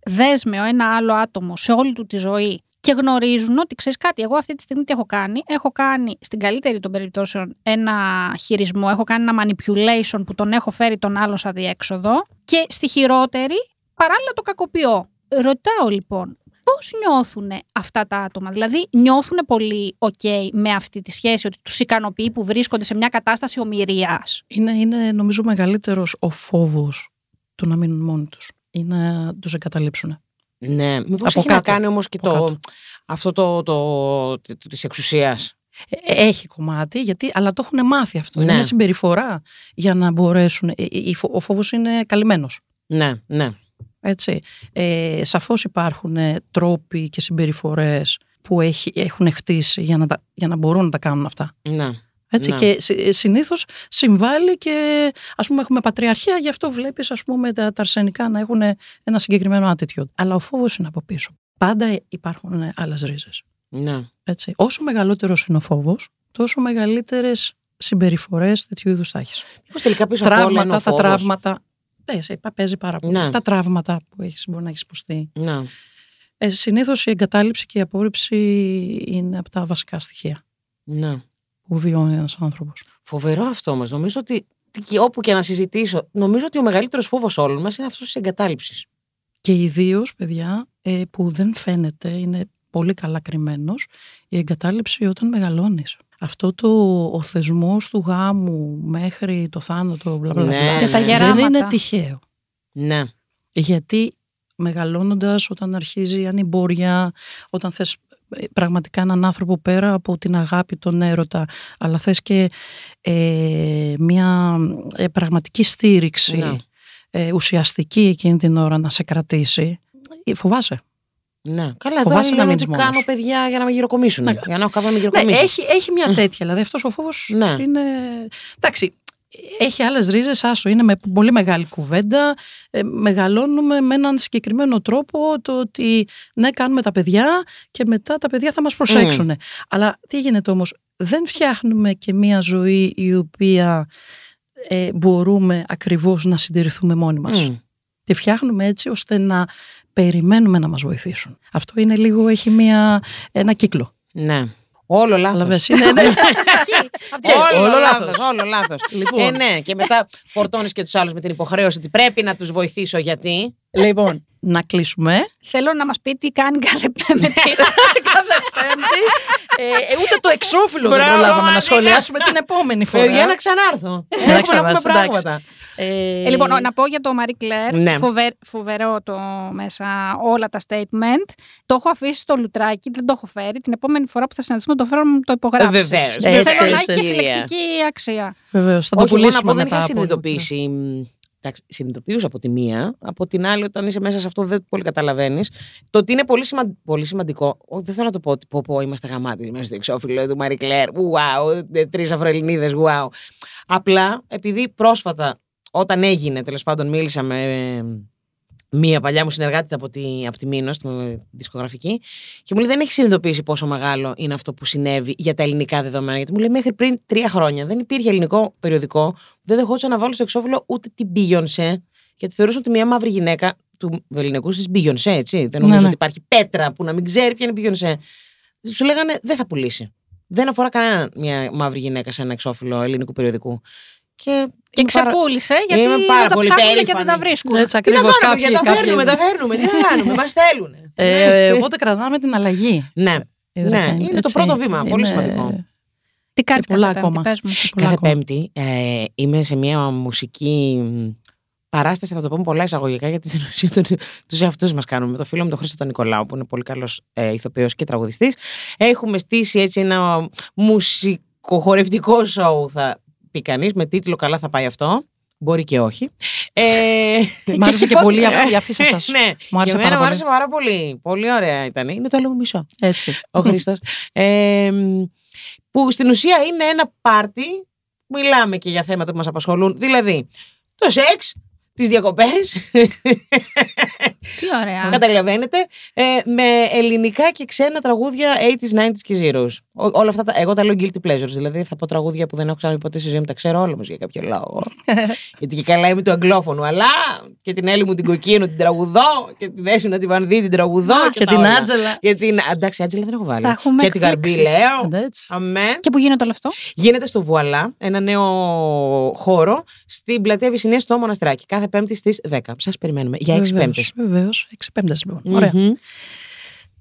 Speaker 3: δέσμιο ένα άλλο άτομο σε όλη του τη ζωή και γνωρίζουν ότι ξέρεις κάτι, εγώ αυτή τη στιγμή τι έχω κάνει; Έχω κάνει στην καλύτερη των περιπτώσεων ένα χειρισμό, έχω κάνει ένα manipulation που τον έχω φέρει τον άλλον σαν διέξοδο και στη χειρότερη παράλληλα το κακοποιώ. Ρωτάω λοιπόν, πώς νιώθουν αυτά τα άτομα; Δηλαδή νιώθουν πολύ ok με αυτή τη σχέση, ότι τους ικανοποιεί που βρίσκονται σε μια κατάσταση ομοιρίας;
Speaker 2: Είναι, είναι νομίζω μεγαλύτερος ο φόβος του να μείνουν μόνοι τους ή να τους εγκαταλείψουν.
Speaker 4: Ναι, μήπως
Speaker 2: Από
Speaker 4: έχει να
Speaker 2: κάτω.
Speaker 4: κάνει όμως και
Speaker 2: Από
Speaker 4: το,
Speaker 2: κάτω.
Speaker 4: αυτό το, το, το, της εξουσίας;
Speaker 2: Ε, Έχει κομμάτι, γιατί, αλλά το έχουν μάθει αυτό. Είναι
Speaker 4: Ναι.
Speaker 2: μια συμπεριφορά για να μπορέσουν. ε, ε, η φο- Ο φόβος είναι καλυμμένος.
Speaker 4: Ναι, ναι.
Speaker 2: Έτσι. Ε, σαφώς υπάρχουν ε, τρόποι και συμπεριφορές που έχει, έχουν χτίσει για να, τα- για να μπορούν να τα κάνουν αυτά.
Speaker 4: ναι.
Speaker 2: Έτσι,
Speaker 4: Ναι.
Speaker 2: Και συ- συνήθως συμβάλλει και ας πούμε έχουμε πατριαρχία, γι' αυτό βλέπεις ας πούμε τα, τα αρσενικά να έχουν ένα συγκεκριμένο attitude. Αλλά ο φόβος είναι από πίσω. Πάντα υπάρχουν ε, άλλες ρίζες.
Speaker 4: ναι.
Speaker 2: Έτσι. Όσο μεγαλύτερος είναι ο φόβος, τόσο μεγαλύτερες συμπεριφορές τέτοιου είδους θα έχεις.
Speaker 4: Μήπως τελικά πίσω από όλα είναι ο
Speaker 2: Τραύματα, τα
Speaker 4: φόβος;
Speaker 2: τραύματα. Ναι, σε, παίζει πάρα πολύ.
Speaker 4: Ναι.
Speaker 2: Τα τραύματα που έχεις, μπορεί να έχεις υποστεί.
Speaker 4: Ναι.
Speaker 2: Ε, συνήθως η εγκατάλειψη και η απόρριψη είναι από τα βασικά στοιχεία
Speaker 4: ναι.
Speaker 2: Που βιώνει ένας άνθρωπος.
Speaker 4: Φοβερό αυτό όμως. Νομίζω ότι και όπου και να συζητήσω, νομίζω ότι ο μεγαλύτερος φόβος όλων μας είναι αυτός της εγκατάλειψης.
Speaker 2: Και ιδίως, παιδιά, ε, που δεν φαίνεται, είναι πολύ καλά κρυμμένος, η εγκατάλειψη όταν μεγαλώνεις. Αυτό το, ο θεσμός του γάμου μέχρι το θάνατο, μπλα, μπλα, μπλα,
Speaker 4: Ναι,
Speaker 3: Και τα
Speaker 4: ναι.
Speaker 2: δεν
Speaker 3: γεράματα.
Speaker 2: είναι τυχαίο.
Speaker 4: Ναι.
Speaker 2: Γιατί μεγαλώνοντας, όταν αρχίζει η ανημπόρια, όταν θες ε, πραγματικά έναν άνθρωπο πέρα από την αγάπη, τον έρωτα, αλλά θες και ε, μια ε, πραγματική στήριξη,
Speaker 4: Ναι.
Speaker 2: ε, ουσιαστική εκείνη την ώρα να σε κρατήσει, ε, φοβάσαι.
Speaker 4: Ναι. Καλά, εδώ
Speaker 2: Φοβάσαι να
Speaker 4: λένε
Speaker 2: μείνεις
Speaker 4: ότι
Speaker 2: μόνος.
Speaker 4: κάνω παιδιά για να με γυροκομίσουν.
Speaker 2: Ναι.
Speaker 4: Για να έχω κάποιον να με
Speaker 2: Ναι,
Speaker 4: γυροκομίσει.
Speaker 2: έχει, έχει μια τέτοια. Δηλαδή αυτός ο φόβος
Speaker 4: Ναι.
Speaker 2: είναι... Εντάξει, έχει άλλες ρίζες, άσο, είναι με πολύ μεγάλη κουβέντα, ε, μεγαλώνουμε με έναν συγκεκριμένο τρόπο το ότι ναι κάνουμε τα παιδιά και μετά τα παιδιά θα μας προσέξουν. Αλλά τι γίνεται όμως, δεν φτιάχνουμε και μία ζωή η οποία ε, μπορούμε ακριβώς να συντηρηθούμε μόνοι μας.
Speaker 4: Μμ.
Speaker 2: Τη φτιάχνουμε έτσι ώστε να περιμένουμε να μας βοηθήσουν. Αυτό είναι λίγο, έχει μία, ένα κύκλο.
Speaker 4: Ναι. Όλο λάθος.
Speaker 2: Καταλαβαίνεις, είναι, ναι.
Speaker 3: Απ' την αρχή.
Speaker 4: Όλο,
Speaker 2: Όλο
Speaker 4: λάθος.
Speaker 2: λάθος.
Speaker 4: Όλο λάθος.
Speaker 2: Λοιπόν.
Speaker 4: Ε, ναι, και μετά φορτώνεις και τους άλλους με την υποχρέωση ότι πρέπει να τους βοηθήσω γιατί.
Speaker 2: Λοιπόν, να κλείσουμε.
Speaker 3: Θέλω να μας πει τι κάνει κάθε πέμπτη.
Speaker 2: Κάθε Πέμπτη. Ε, ε, ούτε το εξώφυλλο δεν
Speaker 4: Μπράβο,
Speaker 2: προλάβαμε να
Speaker 4: Μανίκα.
Speaker 2: σχολιάσουμε την επόμενη φορά.
Speaker 4: Παιδιά, να ξανάρθω.
Speaker 2: να
Speaker 4: Έχουμε να πούμε
Speaker 2: ξανάρθω, εντάξει.
Speaker 4: πράγματα.
Speaker 2: Ε,
Speaker 3: Ε, λοιπόν, να πω για το Marie Claire.
Speaker 4: Ναι.
Speaker 3: Φοβε- φοβερό το μέσα όλα τα statement. Το έχω αφήσει στο λουτράκι, δεν το έχω φέρει. Την επόμενη φορά που θα συναντηθούμε το φέρω να μου το υπογράψεις.
Speaker 4: Ε, βεβαίως.
Speaker 3: Θέλω
Speaker 2: Έτσι,
Speaker 3: να
Speaker 2: έτσι,
Speaker 3: έχει και
Speaker 4: έτσι.
Speaker 3: συλλεκτική αξία.
Speaker 2: Βεβαίως, θα το
Speaker 4: Όχι, εγώ να
Speaker 2: πουλήσουμε
Speaker 4: πω δεν
Speaker 2: μετά.
Speaker 4: είχα
Speaker 2: από-
Speaker 4: συνειδητοποιήσει. Μ, Εντάξει, συνειδητοποιούσα από τη μία. Από την άλλη, όταν είσαι μέσα σε αυτό, δεν πολύ καταλαβαίνεις. Το ότι είναι πολύ, σημα... πολύ σημαντικό. Ω, δεν θέλω να το πω ότι πω, πω είμαστε γαμάτι μέσα στο εξώφυλλο του Μαρή Κλέρ. Wow, τρεις Αφροελληνίδες, wow. Απλά επειδή πρόσφατα, όταν έγινε, τέλος πάντων, μίλησα με ε, μία παλιά μου συνεργάτη από τη, από τη Μήνος, τη δισκογραφική, και μου λέει: Δεν έχεις συνειδητοποιήσει πόσο μεγάλο είναι αυτό που συνέβη για τα ελληνικά δεδομένα. Γιατί μου λέει: Μέχρι πριν τρία χρόνια δεν υπήρχε ελληνικό περιοδικό, δεν δεχόντουσαν να βάλω στο εξώφυλλο ούτε την Beyoncé, γιατί θεωρούσαν ότι μια μαύρη γυναίκα του ελληνικού της Beyoncé, έτσι. Δεν νομίζω
Speaker 2: ναι.
Speaker 4: ότι υπάρχει πέτρα που να μην ξέρει ποια είναι η Beyoncé. Σου λέγανε: Δεν θα πουλήσει. Δεν αφορά κανένα μια μαύρη γυναίκα σε ένα εξώφυλλο ελληνικού περιοδικού. Και,
Speaker 3: Και
Speaker 4: είμαι πάρα-
Speaker 3: ξεπούλησε γιατί
Speaker 4: Είμαι
Speaker 3: δεν
Speaker 4: πάρα
Speaker 3: τα
Speaker 4: πολύ
Speaker 3: ψάχνουν και δεν
Speaker 4: περήφανη.
Speaker 3: τα βρίσκουν.
Speaker 2: Έτσι
Speaker 4: Τι να
Speaker 2: ακριβώς
Speaker 4: κάνουμε,
Speaker 2: κάποιοι.
Speaker 4: γιατί τα φέρνουμε,
Speaker 2: κάποιοι-
Speaker 4: τα φέρνουμε. Τι να κάνουμε, μας στέλνουν.
Speaker 2: Ε, οπότε κρατάμε την αλλαγή.
Speaker 4: Ναι.
Speaker 2: Είδατε,
Speaker 4: Ναι, είναι το
Speaker 2: έτσι,
Speaker 4: πρώτο βήμα, πολύ
Speaker 2: είναι-
Speaker 4: σημαντικό.
Speaker 3: Τι κάνει
Speaker 2: Και πολλά
Speaker 3: κάθε πέμπτη,
Speaker 2: ακόμα.
Speaker 3: πες μου.
Speaker 2: και πολλά
Speaker 4: Κάθε
Speaker 2: ακόμα.
Speaker 4: Πέμπτη ε, είμαι σε μια μουσική μ, παράσταση, θα το πω με πολλά εισαγωγικά, γιατί στην ουσία του τους εαυτούς μας κάνουμε. Με το φίλο μου τον Χρήστο τον Νικολάου, που είναι πολύ καλός ε, ηθοποιός και τραγουδιστής. Έχουμε στήσει έτσι ένα μουσικοχορευτικό σοου, θα πει κανείς, με τίτλο «Καλά θα πάει αυτό». Μπορεί και όχι. Ε,
Speaker 2: Μ' άρεσε και πολύ η αφήσα σας.
Speaker 4: ναι,
Speaker 2: Μου άρεσε
Speaker 4: και
Speaker 2: πάρα
Speaker 4: εμένα μου
Speaker 2: πολύ.
Speaker 4: άρεσε πάρα πολύ. Πολύ ωραία ήταν. Είναι το άλλο μου μισό
Speaker 2: Έτσι.
Speaker 4: ο Χρήστος. Ε, που στην ουσία είναι ένα πάρτι, μιλάμε και για θέματα που μας απασχολούν, δηλαδή το σεξ, τις διακοπές,
Speaker 3: Τι ωραία.
Speaker 4: καταλαβαίνετε, ε, με ελληνικά και ξένα τραγούδια 80s, 90s και zeros. Ό, όλα αυτά, τα, εγώ τα λέω guilty pleasures, δηλαδή θα πω τραγούδια που δεν έχω ξαναπεί ποτέ στη ζωή μου, τα ξέρω όλα όμως για κάποιο λόγο. Γιατί και καλά είμαι του αγγλόφωνου, αλλά και την Έλλη μου την κοκκίνου την τραγουδώ και τη Δέσου να την Βανδύ την τραγουδώ.
Speaker 2: Α, και
Speaker 4: τα
Speaker 2: την
Speaker 4: όλα.
Speaker 2: Άντζελα.
Speaker 4: Και την, εντάξει, Άντζελα δεν έχω βάλει.
Speaker 3: Θα έχουμε
Speaker 4: Και την Γαρμπή
Speaker 3: εκπλήξεις.
Speaker 4: λέω.
Speaker 2: Έτσι.
Speaker 4: Αμέ.
Speaker 3: Και που γίνεται όλο αυτό;
Speaker 4: Γίνεται στο Βουαλά, ένα νέο χώρο στην πλατεία Βυσσινίας στο Μοναστράκι. Κάθε Πέμπτη στις 10. Σας περιμένουμε για 6 Πέμπτες.
Speaker 2: Βεβαίως. Έξι πέμπτες λοιπόν. Ωραία.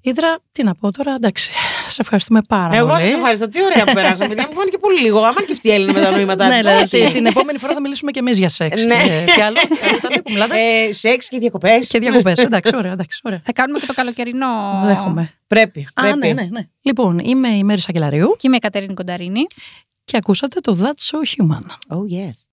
Speaker 2: Ήδρα, τι να πω τώρα, εντάξει. Σε ευχαριστούμε πάρα
Speaker 4: Εγώ
Speaker 2: πολύ.
Speaker 4: σας ευχαριστώ. Τι ωραία που περάσαμε. παιδιά μου φάνηκε πολύ λίγο. Άμα και αυτή η Έλληνα με τα νοήματά
Speaker 2: ναι,
Speaker 4: της.
Speaker 2: ναι,
Speaker 4: Όχι.
Speaker 2: τη- την επόμενη φορά θα μιλήσουμε και εμείς για σεξ.
Speaker 4: Ναι.
Speaker 2: Ε, Τι άλλο, άλλο ήταν που μιλάτε.
Speaker 4: Ε, Σεξ και διακοπές.
Speaker 2: Και διακοπές. Εντάξει, ωραία, εντάξει, ωραία.
Speaker 3: Θα κάνουμε και το καλοκαιρινό.
Speaker 2: Δέχομαι.
Speaker 4: Πρέπει.
Speaker 2: Α,
Speaker 4: πρέπει.
Speaker 2: ναι, ναι, ναι. Λοιπόν, είμαι η Μέρη Σακελαρίου
Speaker 3: Και είμαι η Κατερίνη Κονταρίνη.
Speaker 2: και ακούσατε το That's So Human.
Speaker 4: Oh, yes.